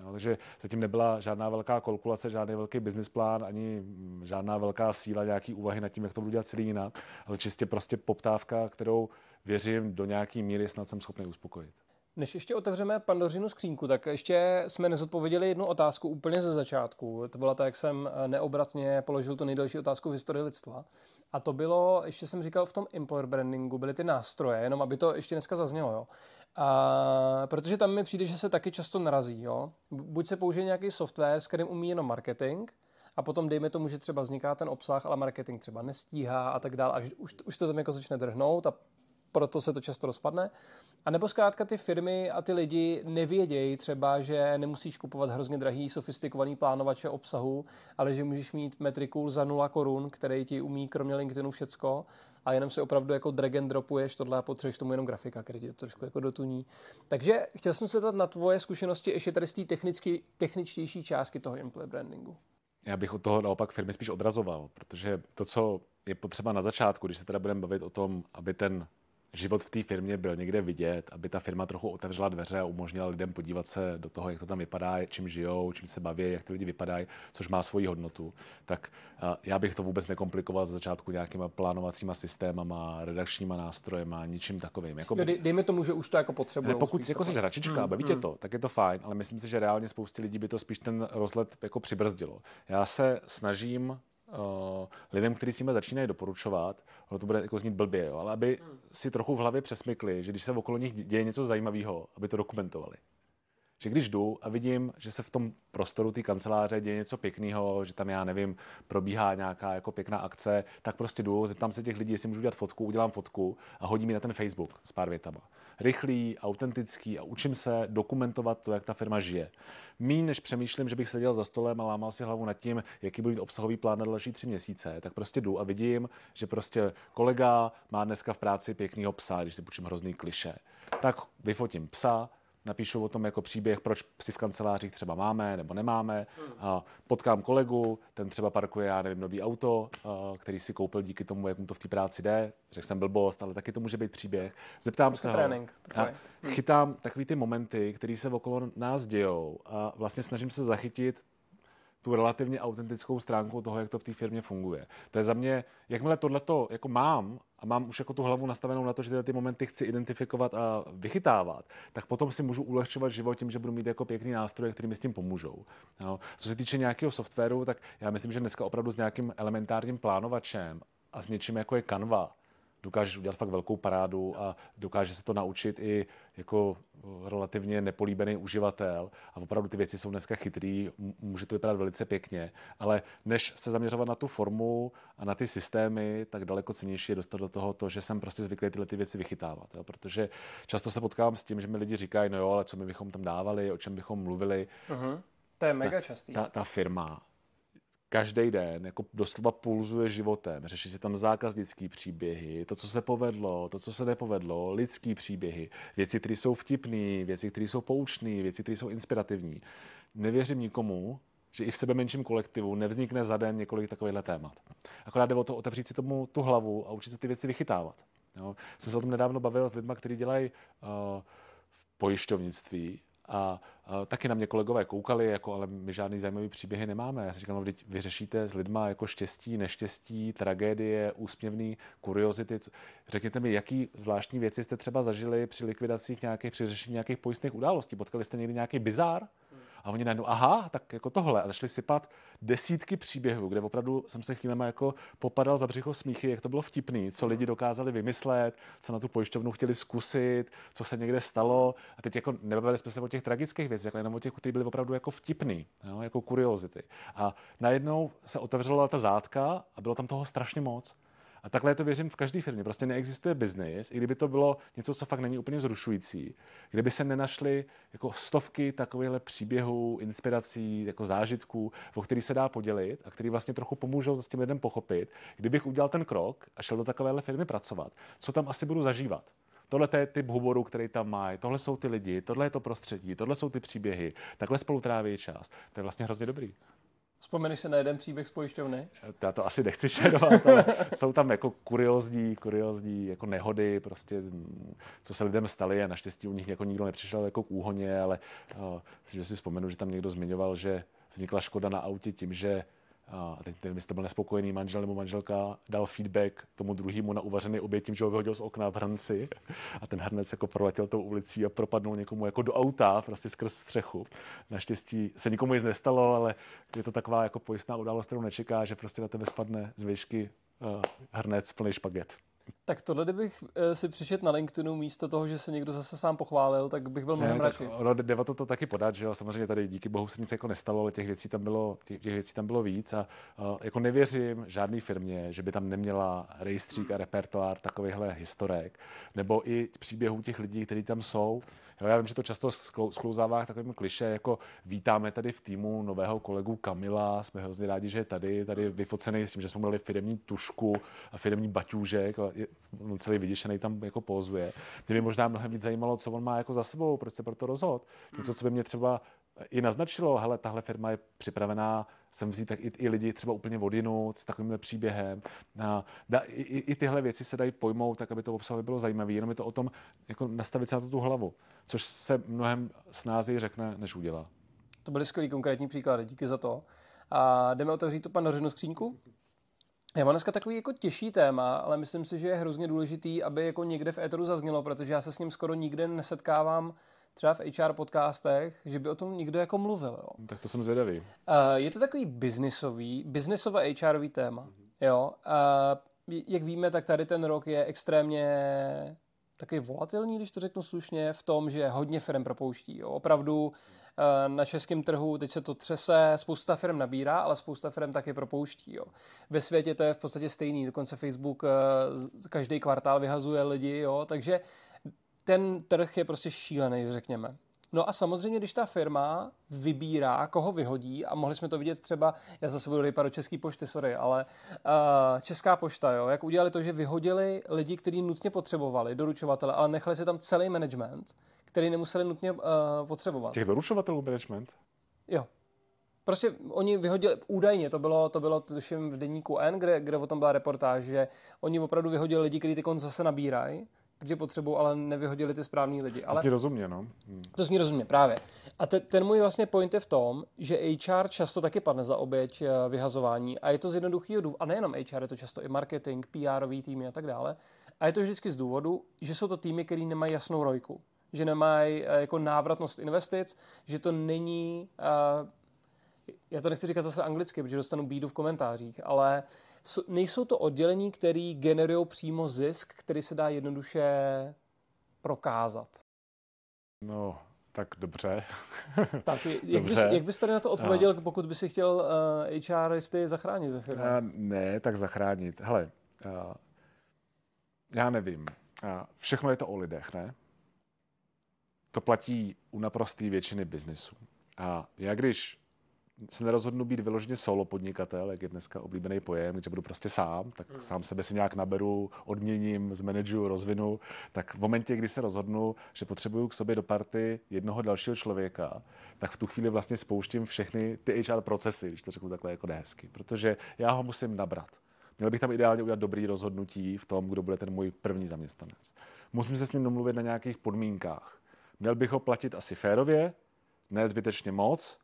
No, takže zatím nebyla žádná velká kalkulace, žádný velký business plán, ani žádná velká síla, nějaký úvahy nad tím, jak to budu dělat celý jinak, ale čistě prostě poptávka, kterou věřím do nějaký míry snad jsem schopný uspokojit. Než ještě otevřeme pandořinu skřínku, tak ještě jsme nezodpověděli jednu otázku úplně ze začátku. To byla ta, jak jsem neobratně položil tu nejdelší otázku v historii lidstva. A to bylo, ještě jsem říkal, v tom employer brandingu byly ty nástroje, jenom aby to ještě dneska zaznělo. Jo. A, protože tam mi přijde, že se taky často narazí. Jo. Buď se použije nějaký software, s kterým umí jenom marketing, a potom dejme tomu, že třeba vzniká ten obsah, ale marketing třeba nestíhá a tak dále, a už, už to tam jako začne drhnout a proto se to často rozpadne. A nebo zkrátka ty firmy a ty lidi nevědějí třeba, že nemusíš kupovat hrozně drahý, sofistikovaný plánovače obsahu, ale že můžeš mít Metricool za 0 korun, který ti umí kromě LinkedInu všecko a jenom si opravdu jako drag and dropuješ tohle a potřebuješ tomu jenom grafika, který ti to trošku jako dotuní. Takže chtěl jsem se na tvoje zkušenosti ještě tady z té techničtější částky toho employee brandingu. Já bych od toho naopak firmy spíš odrazoval, protože to, co je potřeba na začátku, když se teda budeme bavit o tom, aby ten život v té firmě byl někde vidět, aby ta firma trochu otevřela dveře a umožnila lidem podívat se do toho, jak to tam vypadá, čím žijou, čím se baví, jak ty lidi vypadají, což má svoji hodnotu. Tak já bych to vůbec nekomplikoval z začátku nějakýma plánovacíma systémama, redakčníma nástrojema, ničím takovým. Jako... Jo, dejme tomu, že už to jako potřebuje. Pokud jako jsi hračička, mm, baví tě mm. to, tak je to fajn, ale myslím si, že reálně spoustě lidí by to spíš ten rozlet jako přibrzdilo. Já se snažím uh, lidem, kteří s nimi začínají doporučovat, ono to bude jako znít blbě, jo, ale aby hmm. si trochu v hlavě přesmykli, že když se okolo nich děje něco zajímavého, aby to dokumentovali. Že když jdu a vidím, že se v tom prostoru té kanceláře děje něco pěkného, že tam, já nevím, probíhá nějaká jako pěkná akce, tak prostě jdu, zeptám se těch lidí, jestli můžu udělat fotku, udělám fotku a hodím mi na ten Facebook s pár větama. Rychlý, autentický a učím se dokumentovat to, jak ta firma žije. Míň než přemýšlím, že bych seděl za stolem a lámal si hlavu nad tím, jaký bude obsahový plán na další tři měsíce, tak prostě jdu a vidím, že prostě kolega má dneska v práci pěknýho psa, když si půjčím hrozný kliše. Tak vyfotím psa, napíšu o tom jako příběh, proč si v kancelářích třeba máme nebo nemáme. Hmm. A potkám kolegu, ten třeba parkuje, já nevím, nový auto, který si koupil díky tomu, jak mu to v té práci jde. Řekl jsem blbost, ale taky to může být příběh. Zeptám prostě se trénink, ho. A hmm. chytám takový ty momenty, které se okolo nás dějou a vlastně snažím se zachytit tu relativně autentickou stránku toho, jak to v té firmě funguje. To je za mě, jakmile tohleto jako mám a mám už jako tu hlavu nastavenou na to, že tyhle ty momenty chci identifikovat a vychytávat, tak potom si můžu ulehčovat život tím, že budu mít jako pěkný nástroje, který mi s tím pomůžou. No. Co se týče nějakého softwaru, tak já myslím, že dneska opravdu s nějakým elementárním plánovačem a s něčím jako je Canva, dokážeš udělat fakt velkou parádu a dokáže se to naučit i jako relativně nepolíbený uživatel a opravdu ty věci jsou dneska chytrý, může to vypadat velice pěkně, ale než se zaměřovat na tu formu a na ty systémy, tak daleko cenější je dostat do toho to, že jsem prostě zvyklý tyhle ty věci vychytávat, jo? protože často se potkávám s tím, že mi lidi říkají, no jo, ale co my bychom tam dávali, o čem bychom mluvili. Uh-huh. To je mega častý. Ta, ta firma každý den jako doslova pulzuje životem. Řeší se tam zákaznický příběhy, to, co se povedlo, to, co se nepovedlo, lidský příběhy, věci, které jsou vtipné, věci, které jsou poučné, věci, které jsou inspirativní. Nevěřím nikomu, že i v sebe menším kolektivu nevznikne za den několik takovýchhle témat. Akorát jde o to otevřít si tomu tu hlavu a učit se ty věci vychytávat. Jo? Jsem se o tom nedávno bavil s lidmi, kteří dělají uh, v pojišťovnictví a, a taky na mě kolegové koukali, jako, ale my žádný zajímavý příběhy nemáme. Já si říkám, no, vy řešíte s lidma jako štěstí, neštěstí, tragédie, úsměvný, kuriozity. Řekněte mi, jaký zvláštní věci jste třeba zažili při likvidacích nějakých, při řešení nějakých pojistných událostí? Potkali jste někdy nějaký bizár? A oni najednou, aha, tak jako tohle. A začali sypat desítky příběhů, kde opravdu jsem se chvílema jako popadal za břicho smíchy, jak to bylo vtipný, co lidi dokázali vymyslet, co na tu pojišťovnu chtěli zkusit, co se někde stalo. A teď jako nebavili jsme se o těch tragických věcech, ale jenom o těch, které byly opravdu jako vtipný, jo, jako kuriozity. A najednou se otevřela ta zátka a bylo tam toho strašně moc. A takhle to věřím v každé firmě. Prostě neexistuje biznis, i kdyby to bylo něco, co fakt není úplně zrušující, kdyby se nenašly jako stovky takovýchhle příběhů, inspirací, jako zážitků, o který se dá podělit a který vlastně trochu pomůžou s tím lidem pochopit, kdybych udělal ten krok a šel do takovéhle firmy pracovat, co tam asi budu zažívat. Tohle je typ humoru, který tam mají, tohle jsou ty lidi, tohle je to prostředí, tohle jsou ty příběhy, takhle spolu tráví čas. To je vlastně hrozně dobrý. Vzpomeneš se na jeden příběh z pojišťovny? Já to asi nechci šerovat, ale jsou tam jako kuriozní, kuriozní jako nehody, prostě, co se lidem staly a naštěstí u nich jako nikdo nepřišel jako k úhoně, ale uh, myslím, že si vzpomenu, že tam někdo zmiňoval, že vznikla škoda na autě tím, že a teď nevím, jestli to byl nespokojený manžel nebo manželka, dal feedback tomu druhému na uvařený oběd tím, že ho vyhodil z okna v hrnci a ten hrnec jako proletěl tou ulicí a propadnul někomu jako do auta, prostě skrz střechu. Naštěstí se nikomu nic nestalo, ale je to taková jako pojistná událost, kterou nečeká, že prostě na tebe spadne z výšky uh, hrnec plný špaget. Tak tohle, kdybych eh, si přečet na LinkedInu místo toho, že se někdo zase sám pochválil, tak bych byl mnohem radši. Ono jde to, to taky podat, že jo, samozřejmě tady díky bohu se nic jako nestalo, ale těch věcí tam bylo, těch, těch věcí tam bylo víc a uh, jako nevěřím žádné firmě, že by tam neměla rejstřík a repertoár takovýchhle historek, nebo i příběhů těch lidí, kteří tam jsou. Jo, já vím, že to často sklouzává takovým kliše, jako vítáme tady v týmu nového kolegu Kamila, jsme hrozně rádi, že je tady, tady vyfocený s tím, že jsme měli firmní tušku a firmní baťůžek, on celý vyděšený tam jako pozuje. Mě by možná mnohem víc zajímalo, co on má jako za sebou, proč se pro to. Něco, co by mě třeba i naznačilo, hele, tahle firma je připravená sem vzít tak i, i lidi třeba úplně odinut s takovýmhle příběhem. A da, i, i, tyhle věci se dají pojmout tak, aby to obsahově bylo zajímavé, jenom je to o tom jako nastavit se na to tu hlavu, což se mnohem snázeji řekne, než udělá. To byly skvělý konkrétní příklady, díky za to. A jdeme otevřít tu panořinu skřínku? Já mám dneska takový jako těžší téma, ale myslím si, že je hrozně důležitý, aby jako někde v éteru zaznělo, protože já se s ním skoro nikde nesetkávám třeba v HR podcastech, že by o tom někdo jako mluvil. Jo. Tak to jsem zvědavý. Uh, je to takový biznisový, biznisové HRový téma. Mm-hmm. Jo. Uh, jak víme, tak tady ten rok je extrémně takový volatilní, když to řeknu slušně, v tom, že hodně firm propouští. Jo. Opravdu na českém trhu teď se to třese, spousta firm nabírá, ale spousta firm taky propouští. Jo. Ve světě to je v podstatě stejný, dokonce Facebook každý kvartál vyhazuje lidi, jo, takže ten trh je prostě šílený, řekněme. No a samozřejmě, když ta firma vybírá, koho vyhodí, a mohli jsme to vidět třeba, já zase budu rypat do České pošty, sorry, ale uh, Česká pošta, jo, jak udělali to, že vyhodili lidi, kteří nutně potřebovali, doručovatele, ale nechali si tam celý management, který nemuseli nutně uh, potřebovat. Těch doručovatelů management? Jo. Prostě oni vyhodili, údajně to bylo, to bylo tuším v denníku N, kde, kde o tom byla reportáž, že oni opravdu vyhodili lidi, kteří ty zase nabírají protože potřebují, ale nevyhodili ty správní lidi. Ale... To zní rozumně, no. Hmm. To zní rozumně, právě. A te, ten můj vlastně point je v tom, že HR často taky padne za oběť eh, vyhazování a je to z jednoduchého důvodu, a nejenom HR, je to často i marketing, PR týmy a tak dále. A je to vždycky z důvodu, že jsou to týmy, které nemají jasnou rojku, že nemají uh, jako návratnost investic, že to není, uh, já to nechci říkat zase anglicky, protože dostanu bídu v komentářích, ale nejsou to oddělení, které generují přímo zisk, který se dá jednoduše prokázat. No, tak dobře. tak, jak, dobře. Bys, jak bys tady na to odpověděl, no. pokud by si chtěl uh, eh, HRisty zachránit ve firmě? Uh, ne, tak zachránit. Hele, uh, já nevím. Uh, všechno je to o lidech, ne? To platí u naprosté většiny biznisu. A já když se nerozhodnu být vyloženě solo podnikatel, jak je dneska oblíbený pojem, že budu prostě sám, tak hmm. sám sebe si nějak naberu, odměním, zmanežu, rozvinu, tak v momentě, kdy se rozhodnu, že potřebuju k sobě do party jednoho dalšího člověka, tak v tu chvíli vlastně spouštím všechny ty HR procesy, když to řeknu takhle jako nehezky, protože já ho musím nabrat. Měl bych tam ideálně udělat dobrý rozhodnutí v tom, kdo bude ten můj první zaměstnanec. Musím se s ním domluvit na nějakých podmínkách. Měl bych ho platit asi férově, ne zbytečně moc,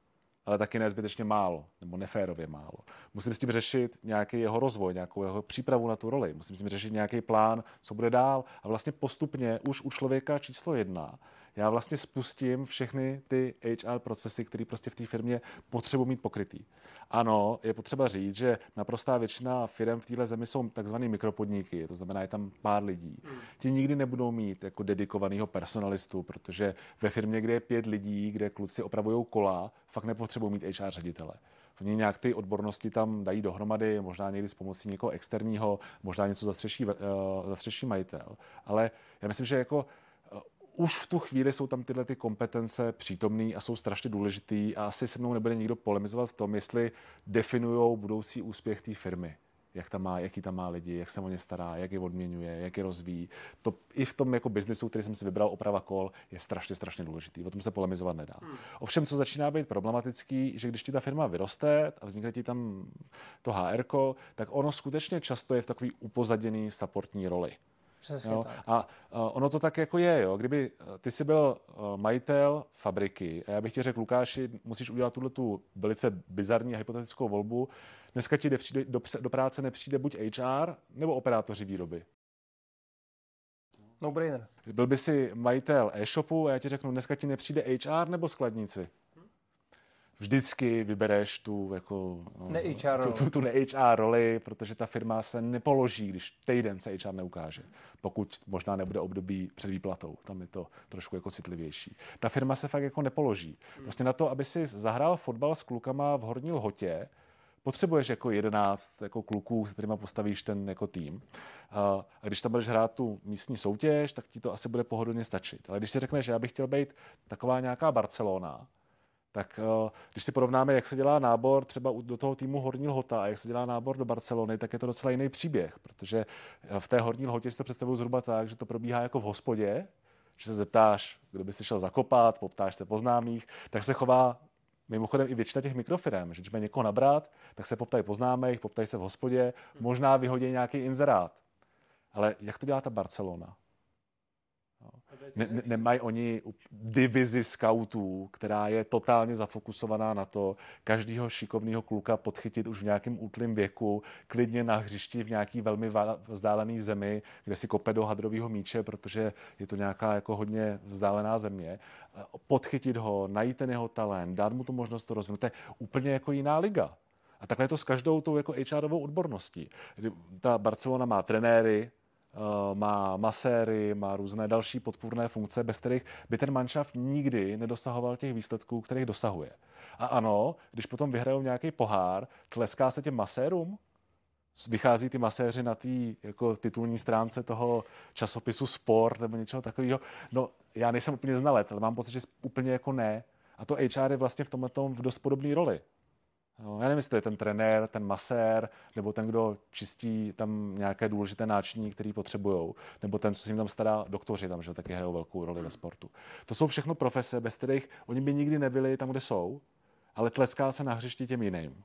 ale taky nezbytečně málo, nebo neférově málo. Musím s tím řešit nějaký jeho rozvoj, nějakou jeho přípravu na tu roli. Musím s tím řešit nějaký plán, co bude dál. A vlastně postupně už u člověka číslo jedna já vlastně spustím všechny ty HR procesy, které prostě v té firmě potřebuji mít pokrytý. Ano, je potřeba říct, že naprostá většina firm v téhle zemi jsou takzvané mikropodniky, to znamená, je tam pár lidí. Hmm. Ti nikdy nebudou mít jako dedikovaného personalistu, protože ve firmě, kde je pět lidí, kde kluci opravují kola, fakt nepotřebují mít HR ředitele. Oni nějak ty odbornosti tam dají dohromady, možná někdy s pomocí někoho externího, možná něco zastřeší, uh, zastřeší majitel. Ale já myslím, že jako už v tu chvíli jsou tam tyhle ty kompetence přítomné a jsou strašně důležitý a asi se mnou nebude nikdo polemizovat v tom, jestli definují budoucí úspěch té firmy. jak tam má, jaký tam má lidi, jak se o ně stará, jak je odměňuje, jak je rozvíjí. To i v tom jako biznisu, který jsem si vybral, oprava kol, je strašně, strašně důležitý. O tom se polemizovat nedá. Hmm. Ovšem, co začíná být problematický, že když ti ta firma vyroste a vznikne ti tam to HR, tak ono skutečně často je v takový upozaděný supportní roli. Přesně jo? tak. A uh, ono to tak jako je, jo. Kdyby ty jsi byl uh, majitel fabriky a já bych ti řekl, Lukáši, musíš udělat tuhle tu velice bizarní a hypotetickou volbu, dneska ti nepřijde, do, do práce nepřijde buď HR nebo operátoři výroby. No brainer. Byl by si majitel e-shopu a já ti řeknu, dneska ti nepřijde HR nebo skladníci vždycky vybereš tu, jako, no, ne-HR tu, tu, tu ne-HR roli, protože ta firma se nepoloží, když týden se HR neukáže. Pokud možná nebude období před výplatou, tam je to trošku jako citlivější. Ta firma se fakt jako nepoloží. Prostě na to, aby si zahrál fotbal s klukama v Horní Lhotě, potřebuješ jako 11 jako kluků, s kterými postavíš ten jako tým. A, a když tam budeš hrát tu místní soutěž, tak ti to asi bude pohodlně stačit. Ale když si řekneš, že já bych chtěl být taková nějaká Barcelona, tak eh, když si porovnáme, jak se dělá nábor třeba do toho týmu Horní Lhota a jak se dělá nábor do Barcelony, tak je to docela jiný příběh, protože eh, v té Horní Lhotě si to představuju zhruba tak, že to probíhá jako v hospodě, že se zeptáš, kdo by si šel zakopat, poptáš se po známých, tak se chová mimochodem i většina těch mikrofirem, že když mají někoho nabrat, tak se poptají po známých, poptají se v hospodě, možná vyhodí nějaký inzerát. Ale jak to dělá ta Barcelona? Ne, ne, nemají oni divizi scoutů, která je totálně zafokusovaná na to, každého šikovného kluka podchytit už v nějakém útlém věku, klidně na hřišti v nějaký velmi vzdálený zemi, kde si kope do hadrového míče, protože je to nějaká jako hodně vzdálená země, podchytit ho, najít ten jeho talent, dát mu tu možnost to rozvinout. To je úplně jako jiná liga. A takhle je to s každou tou jako HRovou odborností. Ta Barcelona má trenéry, má maséry, má různé další podpůrné funkce, bez kterých by ten manšaft nikdy nedosahoval těch výsledků, kterých dosahuje. A ano, když potom vyhrajou nějaký pohár, tleská se těm masérům, vychází ty maséři na té jako titulní stránce toho časopisu Sport nebo něčeho takového. No, já nejsem úplně znalec, ale mám pocit, že úplně jako ne. A to HR je vlastně v tomhle v dost podobné roli. No, já nevím, jestli to je ten trenér, ten masér, nebo ten, kdo čistí tam nějaké důležité náčiní, který potřebují, nebo ten, co si jim tam stará, doktoři tam, že taky hrajou velkou roli ve sportu. To jsou všechno profese, bez kterých oni by nikdy nebyli tam, kde jsou, ale tleská se na hřišti těm jiným.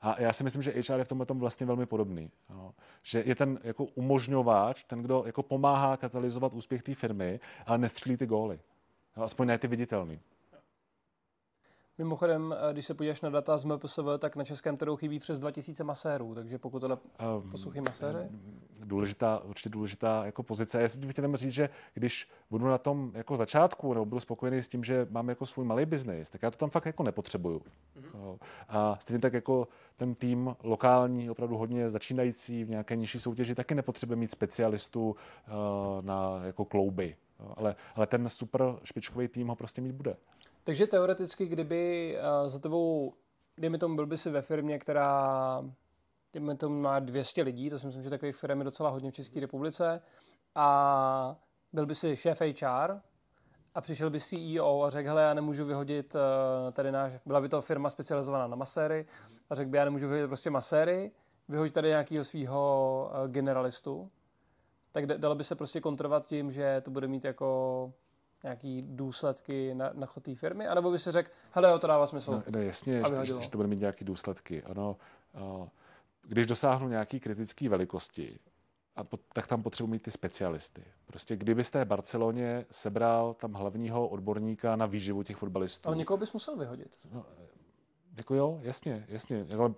A já si myslím, že HR je v tomhle tom vlastně velmi podobný. No. Že je ten jako umožňováč, ten, kdo jako pomáhá katalyzovat úspěch té firmy, ale nestřílí ty góly. No, aspoň ne ty viditelný. Mimochodem, eh, když se podíváš na data z MPSV, tak na českém trhu chybí přes 2000 masérů, takže pokud tohle um, poslouchají maséry? Důležitá, určitě důležitá jako pozice. Já si bych chtěl říct, že když budu na tom jako začátku, nebo budu spokojený s tím, že mám jako svůj malý biznis, tak já to tam fakt jako nepotřebuju. Mm-hmm. A stejně tak jako ten tým lokální, opravdu hodně začínající v nějaké nižší soutěži, taky nepotřebuje mít specialistu uh, na jako klouby. Ale, ale ten super špičkový tým ho prostě mít bude. Takže teoreticky, kdyby uh, za tebou, dejme tomu, byl by si ve firmě, která dejme tomu má 200 lidí, to si myslím, že takových firm je docela hodně v České republice, a byl by si šéf HR a přišel by CEO a řekl, hele, já nemůžu vyhodit uh, tady náš, byla by to firma specializovaná na maséry, a řekl by, já nemůžu vyhodit prostě maséry, vyhodit tady nějakého svého uh, generalistu, tak dalo by se prostě kontrovat tím, že to bude mít jako nějaký důsledky na, na chod té firmy, anebo by si řekl, hele, jo, to dává smysl. No, no jasně, že, že to bude mít nějaké důsledky. Ano, uh, když dosáhnu nějaký kritické velikosti, a po, tak tam potřebuji mít ty specialisty. Prostě kdybyste v Barceloně sebral tam hlavního odborníka na výživu těch fotbalistů. Ale někoho bys musel vyhodit. No, jako jo, jasně, jasně. Jako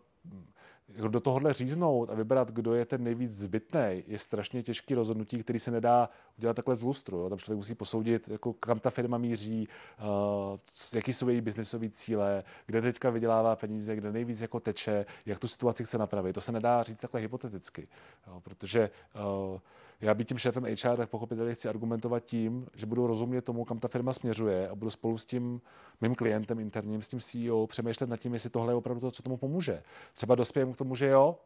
do tohohle říznout a vybrat, kdo je ten nejvíc zbytný, je strašně těžký rozhodnutí, který se nedá udělat takhle z lustru. Jo. Tam člověk musí posoudit, jako kam ta firma míří, uh, jaký jsou její biznesové cíle, kde teďka vydělává peníze, kde nejvíc jako teče, jak tu situaci chce napravit. To se nedá říct takhle hypoteticky, jo, protože uh, já být tím šéfem HR, tak pochopitelně chci argumentovat tím, že budu rozumět tomu, kam ta firma směřuje a budu spolu s tím mým klientem interním, s tím CEO přemýšlet nad tím, jestli tohle je opravdu to, co tomu pomůže. Třeba dospějeme k tomu, že jo,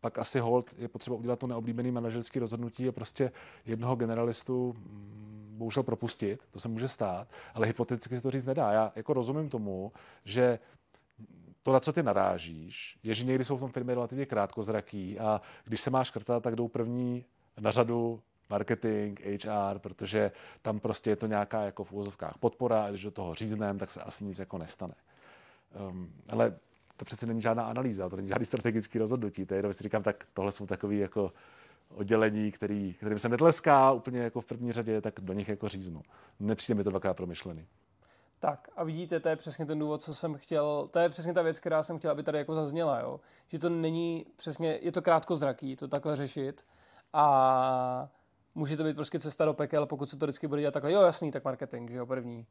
pak asi hold je potřeba udělat to neoblíbený manažerský rozhodnutí a prostě jednoho generalistu mm, bohužel propustit, to se může stát, ale hypoteticky se to říct nedá. Já jako rozumím tomu, že to, na co ty narážíš, je, že někdy jsou v tom firmy relativně krátkozraký a když se máš škrtat, tak jdou první na řadu marketing, HR, protože tam prostě je to nějaká jako v úvozovkách podpora a když do toho říznem, tak se asi nic jako nestane. Um, ale to přece není žádná analýza, to není žádný strategický rozhodnutí. To je jenom, si říkám, tak tohle jsou takový jako oddělení, který, kterým se netleská úplně jako v první řadě, tak do nich jako říznu. Nepřijde mi to dvakrát promyšlený. Tak a vidíte, to je přesně ten důvod, co jsem chtěl, to je přesně ta věc, která jsem chtěl, aby tady jako zazněla, jo. Že to není přesně, je to krátkozraký, to takhle řešit a může to být prostě cesta do pekel, pokud se to vždycky bude dělat takhle, jo jasný, tak marketing, že jo, první,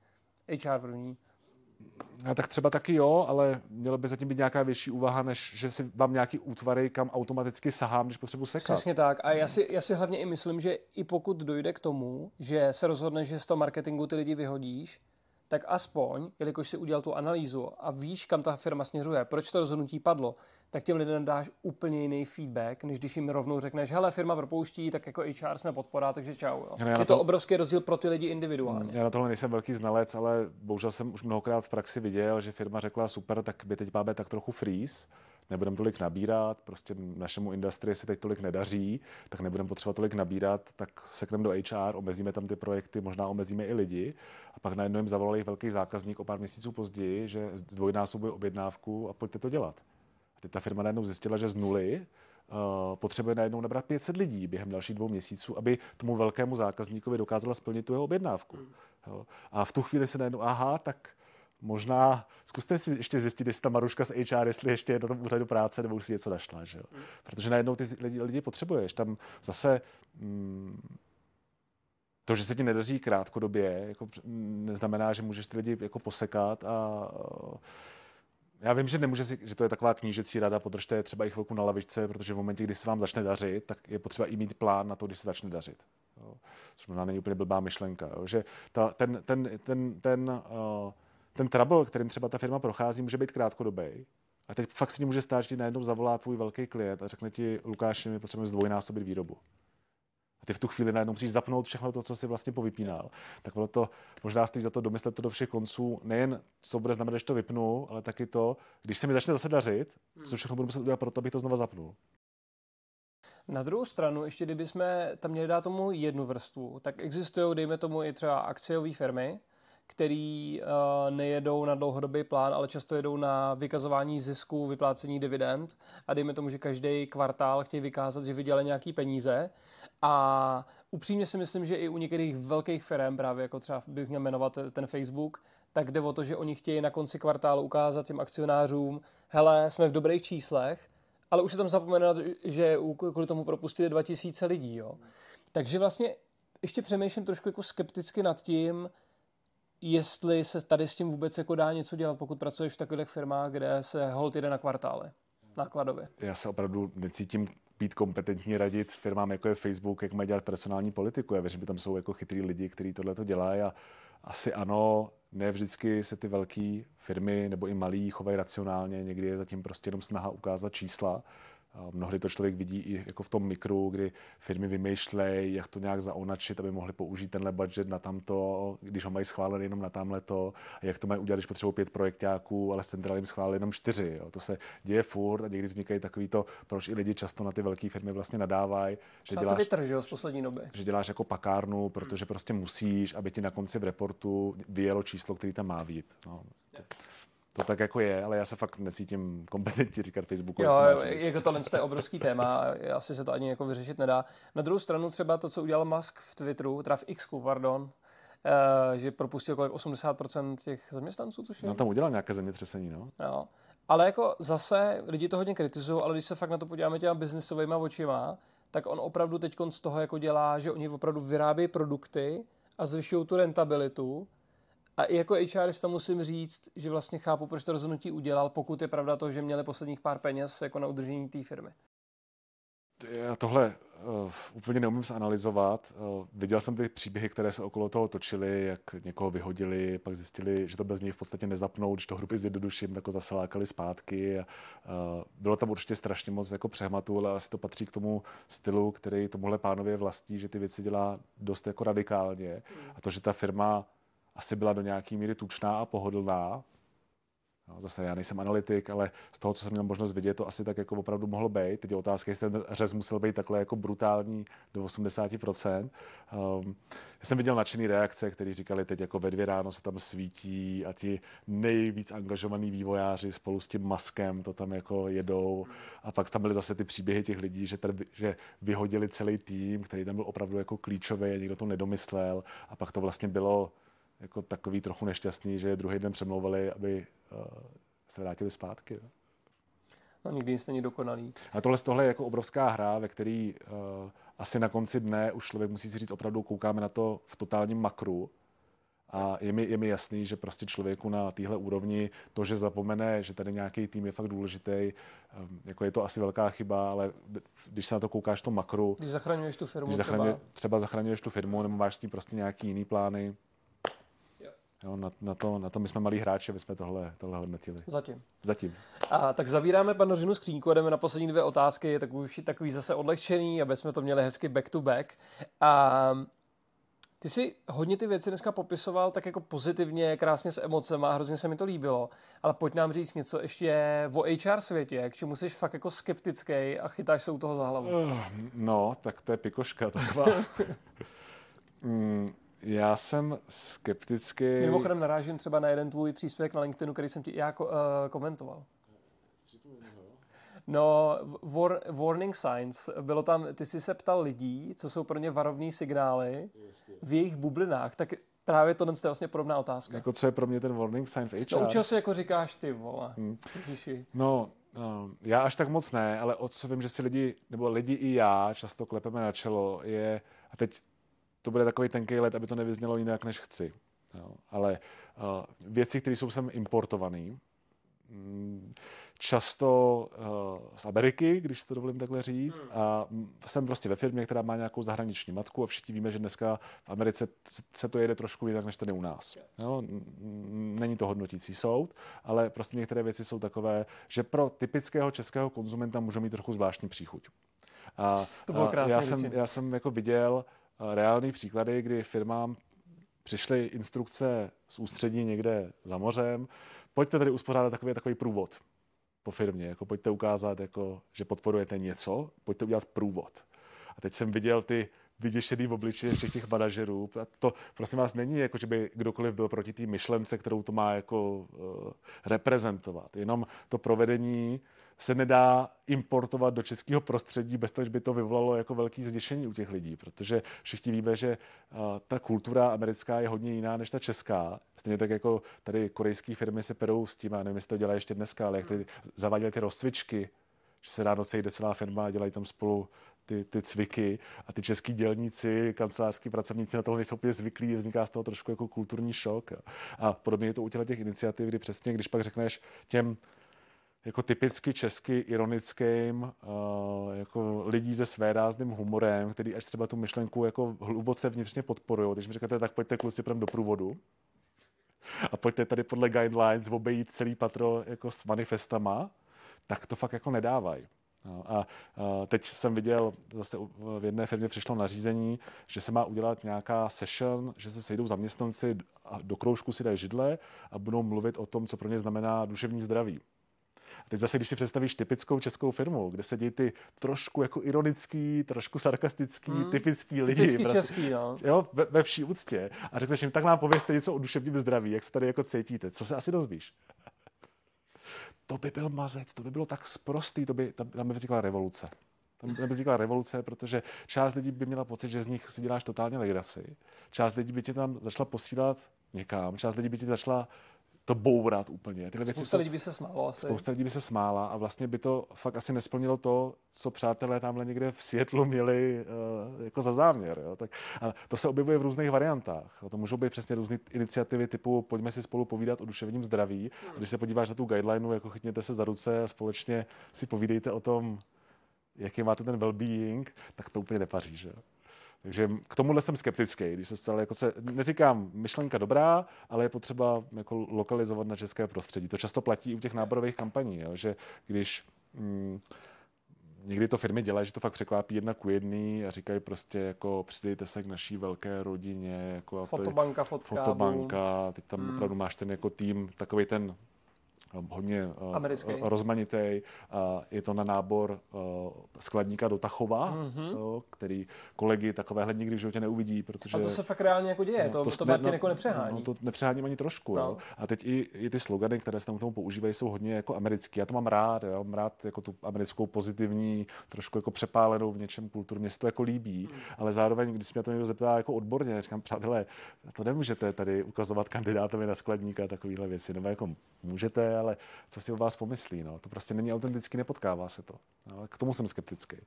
HR první. A tak třeba taky jo, ale mělo by zatím být nějaká větší úvaha, než že si mám nějaký útvary, kam automaticky sahám, když potřebuji sekat. Přesně tak. A já si, já si hlavně i myslím, že i pokud dojde k tomu, že se rozhodne, že z toho marketingu ty lidi vyhodíš, tak aspoň, jelikož si udělal tu analýzu a víš, kam ta firma směřuje, proč to rozhodnutí padlo, tak těm lidem dáš úplně jiný feedback, než když jim rovnou řekneš, hele, firma propouští, tak jako HR jsme podpora, takže čau. Jo. Je to, to obrovský rozdíl pro ty lidi individuálně. Já na tohle nejsem velký znalec, ale bohužel jsem už mnohokrát v praxi viděl, že firma řekla, super, tak by teď máme tak trochu freeze, nebudeme tolik nabírat, prostě našemu industrii se teď tolik nedaří, tak nebudeme potřebovat tolik nabírat, tak sekneme do HR, omezíme tam ty projekty, možná omezíme i lidi. A pak najednou jim zavolal velký zákazník o pár měsíců později, že zdvojnásobuje objednávku a pojďte to dělat. Teď ta firma najednou zjistila, že z nuly uh, potřebuje najednou nabrat 500 lidí během dalších dvou měsíců, aby tomu velkému zákazníkovi dokázala splnit tu jeho objednávku. Hmm. Jo. A v tu chvíli se najednou, aha, tak možná zkuste si ještě zjistit, jestli ta Maruška z HR, jestli ještě je na tom úřadu práce, nebo už si něco našla. Že jo? Hmm. Protože najednou ty lidi, lidi potřebuješ. Tam zase mm, to, že se ti nedaří krátkodobě, jako, neznamená, že můžeš ty lidi jako posekat a já vím, že nemůže si, že to je taková knížecí rada, podržte je třeba i chvilku na lavičce, protože v momentě, kdy se vám začne dařit, tak je potřeba i mít plán na to, když se začne dařit. Jo. Což možná není úplně blbá myšlenka. Jo. Že ta, ten, ten, ten, ten, uh, ten trouble, kterým třeba ta firma prochází, může být krátkodobý. A teď fakt se ti může stát, že ti najednou zavolá tvůj velký klient a řekne ti, Lukáši, my potřebujeme zdvojnásobit výrobu. A ty v tu chvíli najednou musíš zapnout všechno to, co si vlastně povypínal. Tak bylo to, možná stojí za to domyslet to do všech konců, nejen co bude znamenat, když to vypnu, ale taky to, když se mi začne zase dařit, hmm. co všechno budu muset udělat pro to, abych to znova zapnul. Na druhou stranu, ještě kdybychom tam měli dát tomu jednu vrstvu, tak existují, dejme tomu, i třeba akciové firmy, který uh, nejedou na dlouhodobý plán, ale často jedou na vykazování zisku, vyplácení dividend a dejme tomu, že každý kvartál chtějí vykázat, že vydělali nějaký peníze a upřímně si myslím, že i u některých velkých firm, právě jako třeba bych měl jmenovat ten Facebook, tak jde o to, že oni chtějí na konci kvartálu ukázat těm akcionářům, hele, jsme v dobrých číslech, ale už se tam zapomene, že kvůli tomu propustili 2000 lidí. Jo. Takže vlastně ještě přemýšlím trošku jako skepticky nad tím, jestli se tady s tím vůbec jako dá něco dělat, pokud pracuješ v takových firmách, kde se hold jde na kvartály nákladově. Já se opravdu necítím být kompetentní radit firmám, jako je Facebook, jak mají dělat personální politiku. Já věřím, že tam jsou jako chytrý lidi, kteří tohle to dělají a asi ano, ne vždycky se ty velké firmy nebo i malí chovají racionálně, někdy je zatím prostě jenom snaha ukázat čísla Mnohdy to člověk vidí i jako v tom mikru, kdy firmy vymýšlejí, jak to nějak zaonačit, aby mohli použít tenhle budget na tamto, když ho mají schválený jenom na tamhle to, a jak to mají udělat, když potřebují pět projektáků, ale z centrály jim schválili jenom čtyři. Jo. To se děje furt a někdy vznikají takový to, proč i lidi často na ty velké firmy vlastně nadávají. Že děláš, to vytrž, z poslední doby. Že děláš jako pakárnu, protože prostě musíš, aby ti na konci v reportu vyjelo číslo, který tam má být. No. Yeah to tak jako je, ale já se fakt necítím kompetentní říkat Facebooku. Jo, jako tohle je obrovský téma, asi se to ani jako vyřešit nedá. Na druhou stranu třeba to, co udělal Musk v Twitteru, teda v X, pardon, Uh, že propustil kolik 80% těch zaměstnanců, tuším. No tam udělal nějaké zemětřesení, no. Jo. Ale jako zase lidi to hodně kritizují, ale když se fakt na to podíváme těma biznisovými očima, tak on opravdu teď z toho jako dělá, že oni opravdu vyrábějí produkty a zvyšují tu rentabilitu a i jako HRista musím říct, že vlastně chápu, proč to rozhodnutí udělal, pokud je pravda to, že měli posledních pár peněz jako na udržení té firmy. Já tohle uh, úplně neumím zanalizovat. Uh, viděl jsem ty příběhy, které se okolo toho točily, jak někoho vyhodili, pak zjistili, že to bez něj v podstatě nezapnou, když to hrubě zjednoduším, tak ho zase lákali zpátky. A, uh, bylo tam určitě strašně moc jako přehmatů, ale asi to patří k tomu stylu, který tomuhle pánově vlastní, že ty věci dělá dost jako radikálně. A to, že ta firma asi byla do nějaké míry tučná a pohodlná. Zase já nejsem analytik, ale z toho, co jsem měl možnost vidět, to asi tak jako opravdu mohlo být. Teď je otázka, jestli ten řez musel být takhle jako brutální do 80%. Um, já jsem viděl nadšený reakce, kteří říkali, teď jako ve dvě ráno se tam svítí a ti nejvíc angažovaní vývojáři spolu s tím maskem to tam jako jedou. A pak tam byly zase ty příběhy těch lidí, že, tady, že vyhodili celý tým, který tam byl opravdu jako klíčový a nikdo to nedomyslel. A pak to vlastně bylo jako takový trochu nešťastný, že druhý den přemlouvali, aby uh, se vrátili zpátky. No. no nikdy nic není dokonalý. A tohle, tohle je jako obrovská hra, ve který uh, asi na konci dne už člověk musí si říct, opravdu koukáme na to v totálním makru, a je mi, je mi jasný, že prostě člověku na téhle úrovni to, že zapomene, že tady nějaký tým je fakt důležitý, um, jako je to asi velká chyba, ale když se na to koukáš to makru. Když zachraňuješ tu firmu když zachraňuje, třeba. třeba zachraňuješ tu firmu nebo máš s tím prostě nějaký jiný plány, Jo, na, na, to, na to my jsme malí hráči, aby jsme tohle, tohle hodnotili. Zatím. Zatím. A, tak zavíráme panořinu skřínku a jdeme na poslední dvě otázky, tak už takový zase odlehčený, aby jsme to měli hezky back to back. A ty si hodně ty věci dneska popisoval tak jako pozitivně, krásně s emocemi a hrozně se mi to líbilo. Ale pojď nám říct něco ještě o HR světě, k čemu jsi fakt jako skeptický a chytáš se u toho za hlavu. Uh, no, tak to je pikoška taková. mm, já jsem skeptický. Mimochodem narážím třeba na jeden tvůj příspěvek na LinkedInu, který jsem ti já uh, komentoval. No, war, warning signs. Bylo tam, ty jsi se ptal lidí, co jsou pro ně varovní signály v jejich bublinách, tak právě to je vlastně podobná otázka. Jako co je pro mě ten warning sign v HR? No, učil se jako říkáš ty, vole. Hmm. No, no, já až tak moc ne, ale o co vím, že si lidi, nebo lidi i já často klepeme na čelo, je, a teď to bude takový tenký let, aby to nevyznělo jinak, než chci. Jo. Ale uh, věci, které jsou sem importované, mm, často uh, z Ameriky, když to dovolím takhle říct. Hmm. A jsem prostě ve firmě, která má nějakou zahraniční matku a všichni víme, že dneska v Americe se to jede trošku jinak, než tady u nás. Jo? Není to hodnotící soud, ale prostě některé věci jsou takové, že pro typického českého konzumenta můžou mít trochu zvláštní příchuť. A, to bylo krásně já, jsem, já jsem jako viděl reální příklady, kdy firmám přišly instrukce z ústředí někde za mořem, pojďte tady uspořádat takový, takový průvod po firmě, jako pojďte ukázat, jako, že podporujete něco, pojďte udělat průvod. A teď jsem viděl ty vyděšený v obličeji všech těch manažerů. A to, prosím vás, není jako, že by kdokoliv byl proti té myšlence, kterou to má jako uh, reprezentovat. Jenom to provedení se nedá importovat do českého prostředí bez toho, že by to vyvolalo jako velký zděšení u těch lidí, protože všichni víme, že uh, ta kultura americká je hodně jiná než ta česká. Stejně tak jako tady korejské firmy se perou s tím, a nevím, jestli to dělá ještě dneska, ale jak ty zaváděly ty rozcvičky, že se ráno sejde celá firma a dělají tam spolu ty, ty cviky a ty český dělníci, kancelářský pracovníci na toho nejsou úplně zvyklí, vzniká z toho trošku jako kulturní šok. A podobně je to u těch iniciativ, kdy přesně, když pak řekneš těm jako typicky česky ironickým, uh, jako lidí se své rázným humorem, který až třeba tu myšlenku jako hluboce vnitřně podporují. Když mi říkáte, tak pojďte kluci prém do průvodu a pojďte tady podle guidelines obejít celý patro jako s manifestama, tak to fakt jako nedávají. No, a, a teď jsem viděl, zase v jedné firmě přišlo nařízení, že se má udělat nějaká session, že se sejdou zaměstnanci a do kroužku si dají židle a budou mluvit o tom, co pro ně znamená duševní zdraví. Teď zase, když si představíš typickou českou firmu, kde sedí ty trošku jako ironický, trošku sarkastický, hmm. typický lidi. Typický prostě, český, no. Jo, ve, ve vší úctě. A řekneš jim, tak nám pověste něco o duševním zdraví, jak se tady jako cítíte. Co se asi dozvíš? to by byl mazec, to by bylo tak sprostý, to by, tam, tam by vznikla revoluce. Tam by vznikla revoluce, protože část lidí by měla pocit, že z nich si děláš totálně legraci. Část lidí by tě tam začala posílat někam, část lidí by tě začala to bourat úplně. Tyhle spousta lidí by se smálo asi. Spousta lidí by se smála a vlastně by to fakt asi nesplnilo to, co přátelé tamhle někde v světlu měli uh, jako za záměr. Jo? Tak, a to se objevuje v různých variantách. To můžou být přesně různé iniciativy typu pojďme si spolu povídat o duševním zdraví. Hmm. Když se podíváš na tu guideline, jako chytněte se za ruce a společně si povídejte o tom, jaký máte ten well-being, tak to úplně nepaří. Že? Takže k tomuhle jsem skeptický, když se ptal, jako se, neříkám myšlenka dobrá, ale je potřeba jako lokalizovat na české prostředí. To často platí u těch náborových kampaní, jo, že když mm, někdy to firmy dělají, že to fakt překlápí jedna ku jedný a říkají prostě jako přidejte se k naší velké rodině. Jako fotobanka, fotobanka, teď tam mm. opravdu máš ten jako tým, takový ten hodně Americký. rozmanitý. Je to na nábor skladníka do Tachova, mm-hmm. který kolegy takovéhle nikdy v životě neuvidí. Protože, a to se fakt reálně jako děje, no, to, to, to Martin ne, jako nepřehání. No, to nepřeháním ani trošku. No. Jo. A teď i, i ty slogany, které se tam k tomu používají, jsou hodně jako americký. Já to mám rád, jo. mám rád jako tu americkou pozitivní, trošku jako přepálenou v něčem kulturně, se to jako líbí, mm. ale zároveň, když se mě to někdo zeptá jako odborně, říkám, přátelé, to nemůžete tady ukazovat kandidátovi na skladníka takovéhle věci, nebo jako můžete, ale co si o vás pomyslí, no. to prostě není autenticky, nepotkává se to. No. K tomu jsem skeptický.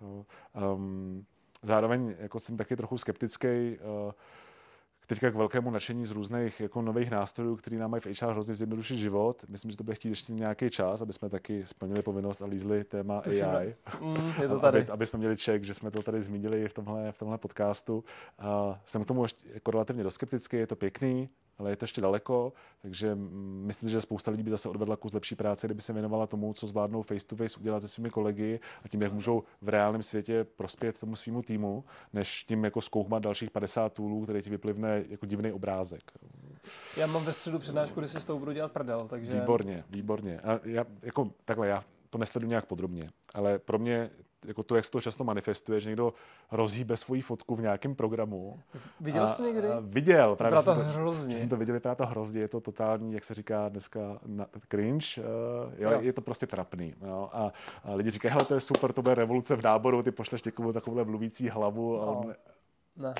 No. Um, zároveň jako jsem taky trochu skeptický, uh, teďka k velkému nadšení z různých jako nových nástrojů, který nám mají v HR hrozně zjednodušit život. Myslím, že to bude chtít ještě nějaký čas, aby jsme taky splnili povinnost a lízli téma Tuším, AI. Mm, je to tady. Aby, aby, jsme měli ček, že jsme to tady zmínili v tomhle, v tomhle podcastu. A jsem k tomu ještě jako relativně doskeptický, je to pěkný, ale je to ještě daleko, takže myslím, že spousta lidí by zase odvedla kus lepší práce, kdyby se věnovala tomu, co zvládnou face to face udělat se svými kolegy a tím, jak můžou v reálném světě prospět tomu svýmu týmu, než tím jako zkoumat dalších 50 toolů, které ti vyplivne jako divný obrázek. Já mám ve středu přednášku, kdy si s tou budu dělat prdel, takže... Výborně, výborně. A já, jako, takhle, já to nesleduji nějak podrobně, ale pro mě jako to, jak se to často manifestuje, že někdo rozhýbe svoji fotku v nějakém programu. Viděl jsi to někdy? Viděl. Právě vypadá to hrozně. Jsem to viděl, vypadá to hrozně, je to totální, jak se říká dneska, na, cringe. Uh, jo, jo. Je to prostě trapný. Jo, a, a lidi říkají, hele, to je super, to bude revoluce v náboru, ty pošleš někomu takovouhle mluvící hlavu. No. A on... Ne.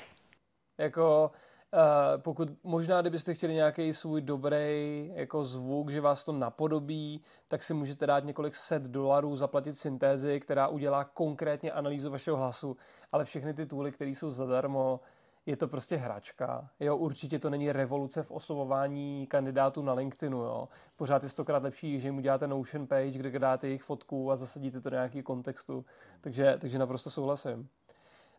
Jako, Uh, pokud možná, kdybyste chtěli nějaký svůj dobrý jako zvuk, že vás to napodobí, tak si můžete dát několik set dolarů, zaplatit syntézi, která udělá konkrétně analýzu vašeho hlasu, ale všechny ty tooly, které jsou zadarmo, je to prostě hračka. Jo, určitě to není revoluce v oslovování kandidátů na LinkedInu. Jo. Pořád je stokrát lepší, že jim uděláte Notion page, kde dáte jejich fotku a zasadíte to do nějakého kontextu. Takže, takže naprosto souhlasím.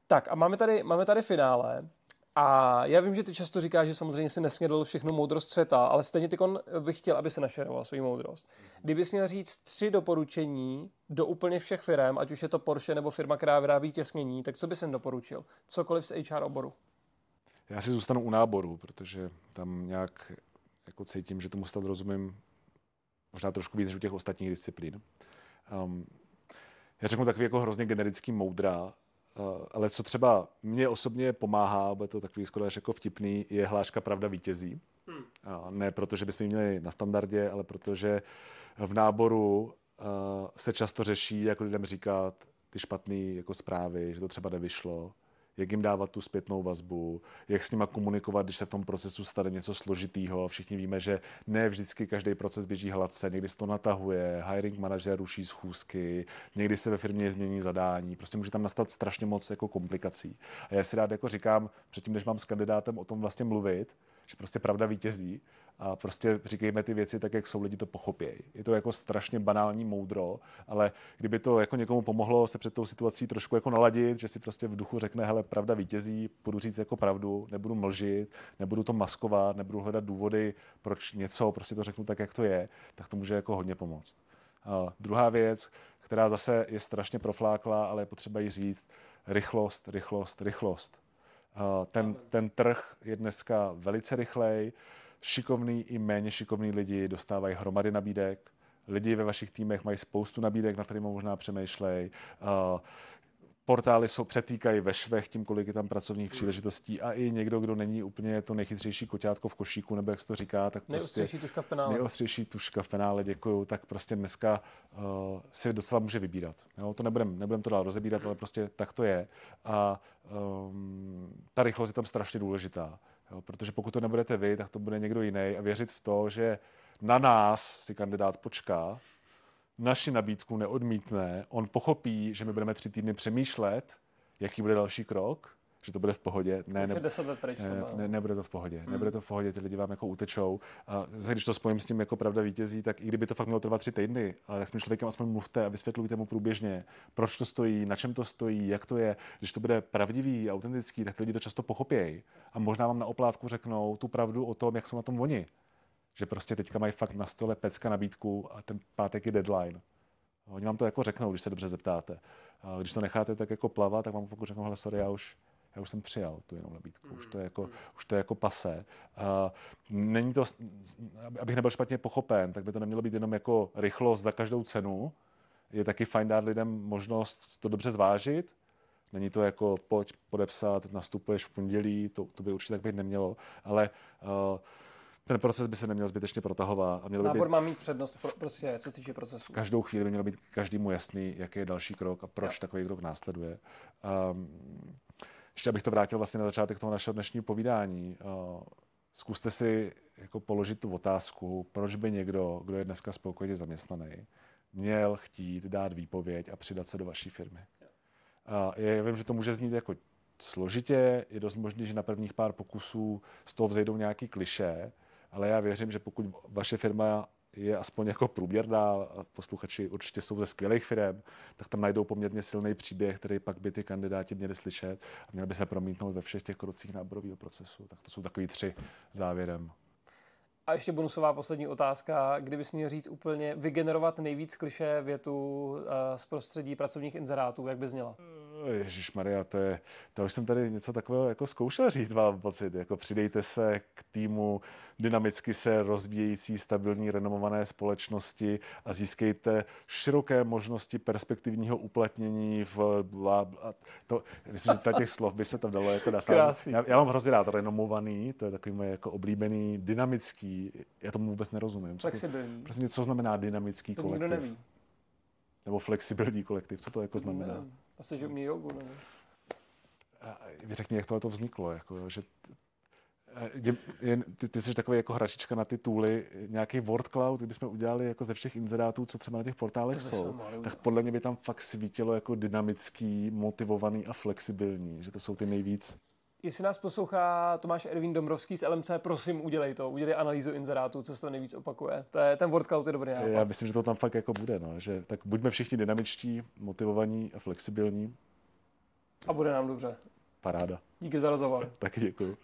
Tak a máme tady, máme tady finále. A já vím, že ty často říkáš, že samozřejmě si nesnědl všechnu moudrost světa, ale stejně ty bych chtěl, aby se našeroval svou moudrost. Kdybys měl říct tři doporučení do úplně všech firm, ať už je to Porsche nebo firma, která vyrábí těsnění, tak co bys jim doporučil? Cokoliv z HR oboru. Já si zůstanu u náboru, protože tam nějak jako cítím, že tomu stav rozumím možná trošku víc než u těch ostatních disciplín. Um, já řeknu takový jako hrozně generický moudra, ale co třeba mě osobně pomáhá, bude to takový skoro až jako vtipný, je hláška Pravda vítězí. Hmm. Ne proto, že bychom měli na standardě, ale protože v náboru eh, se často řeší, jak lidem říkat ty špatné jako zprávy, že to třeba nevyšlo, jak jim dávat tu zpětnou vazbu, jak s nima komunikovat, když se v tom procesu stane něco složitýho. Všichni víme, že ne vždycky každý proces běží hladce, někdy se to natahuje, hiring manažer ruší schůzky, někdy se ve firmě změní zadání, prostě může tam nastat strašně moc jako komplikací. A já si rád jako říkám, předtím, než mám s kandidátem o tom vlastně mluvit, že prostě pravda vítězí, a prostě říkejme ty věci tak, jak jsou, lidi to pochopějí. Je to jako strašně banální moudro, ale kdyby to jako někomu pomohlo se před tou situací trošku jako naladit, že si prostě v duchu řekne, hele, pravda vítězí, budu říct jako pravdu, nebudu mlžit, nebudu to maskovat, nebudu hledat důvody, proč něco, prostě to řeknu tak, jak to je, tak to může jako hodně pomoct. A druhá věc, která zase je strašně profláklá, ale je potřeba jí říct, rychlost, rychlost, rychlost. Ten, ten trh je dneska velice rychlej, šikovný i méně šikovný lidi dostávají hromady nabídek, lidi ve vašich týmech mají spoustu nabídek, na kterými možná přemýšlej. Uh, portály jsou přetýkají ve švech tím, kolik je tam pracovních příležitostí a i někdo, kdo není úplně to nejchytřejší koťátko v košíku, nebo jak se to říká, tak prostě... Nejostřejší tuška v penále. Nejostřejší tuška v penále, děkuju, tak prostě dneska uh, si docela může vybírat. Jo, to nebudem, nebudem to dál rozebírat, ale prostě tak to je. A um, ta rychlost je tam strašně důležitá. Jo, protože pokud to nebudete vy, tak to bude někdo jiný. A věřit v to, že na nás si kandidát počká, naši nabídku neodmítne, on pochopí, že my budeme tři týdny přemýšlet, jaký bude další krok, že to bude v pohodě. Ne, ne, let pryč ne, ne, nebude to v pohodě. Hmm. Nebude to v pohodě, ty lidi vám jako utečou. A zase, když to spojím s tím jako pravda vítězí, tak i kdyby to fakt mělo trvat tři týdny, ale s tím člověkem aspoň mluvte a vysvětlujte mu průběžně, proč to stojí, na čem to stojí, jak to je. Když to bude pravdivý, autentický, tak ty lidi to často pochopějí. A možná vám na oplátku řeknou tu pravdu o tom, jak jsou na tom oni. Že prostě teďka mají fakt na stole pecka nabídku a ten pátek je deadline. Oni vám to jako řeknou, když se dobře zeptáte. A když to necháte tak jako plavat, tak vám pokud řeknou, hele, sorry, já už Já už jsem přijal tu jinou nabídku, už to je jako, už to je jako pase. Uh, není to, abych nebyl špatně pochopen, tak by to nemělo být jenom jako rychlost za každou cenu. Je taky fajn dát lidem možnost to dobře zvážit, Není to jako pojď podepsat, nastupuješ v pondělí, to, to by určitě tak být nemělo, ale uh, ten proces by se neměl zbytečně protahovat. A měl Nábor být, má mít přednost, pro, prostě, co se týče procesu. Každou chvíli by mělo být každému jasný, jaký je další krok a proč jo. takový krok následuje. Um, ještě abych to vrátil vlastně na začátek toho našeho dnešního povídání. Uh, zkuste si jako položit tu otázku, proč by někdo, kdo je dneska spokojeně zaměstnaný, měl chtít dát výpověď a přidat se do vaší firmy. Uh, já vím, že to může znít jako složitě, je dost možné, že na prvních pár pokusů z toho vzejdou nějaký kliše, ale já věřím, že pokud vaše firma je aspoň jako průměrná, posluchači určitě jsou ze skvělých firm, tak tam najdou poměrně silný příběh, který pak by ty kandidáti měli slyšet a měli by se promítnout ve všech těch krocích náborového procesu. Tak to jsou takový tři závěrem. A ještě bonusová poslední otázka. Kdybys měl říct úplně, vygenerovat nejvíc kliše větu uh, z prostředí pracovních inzerátů, jak by zněla? Ježíš Maria, to je, to už jsem tady něco takového jako zkoušel říct, mám pocit. Jako přidejte se k týmu dynamicky se rozvíjející, stabilní, renomované společnosti a získejte široké možnosti perspektivního uplatnění v bla, bla, to, myslím, že těch slov by se tam dalo jako nasát. Já, já, mám hrozně rád renomovaný, to je takový můj jako oblíbený, dynamický, já tomu vůbec nerozumím. Flexibilní. Prostě co znamená dynamický to kolektiv? To neví. Nebo flexibilní kolektiv, co to jako znamená? Nevím. Asi, že umí jogu, nebo? Vy řekni, jak tohle to vzniklo, jako, že je, je, ty, ty jsi takový jako hračička na ty tooly, nějaký word cloud, kdybychom udělali jako ze všech inzerátů, co třeba na těch portálech to jsou, tak podle mě by tam fakt svítilo jako dynamický, motivovaný a flexibilní, že to jsou ty nejvíc. Jestli nás poslouchá Tomáš Ervin Dombrovský z LMC, prosím, udělej to. Udělej analýzu inzerátů, co se to nejvíc opakuje. To je, ten word cloud je dobrý nápad. Já myslím, že to tam fakt jako bude. No. Že, tak buďme všichni dynamičtí, motivovaní a flexibilní. A bude nám dobře. Paráda. Díky za rozhovor. Taky děkuji.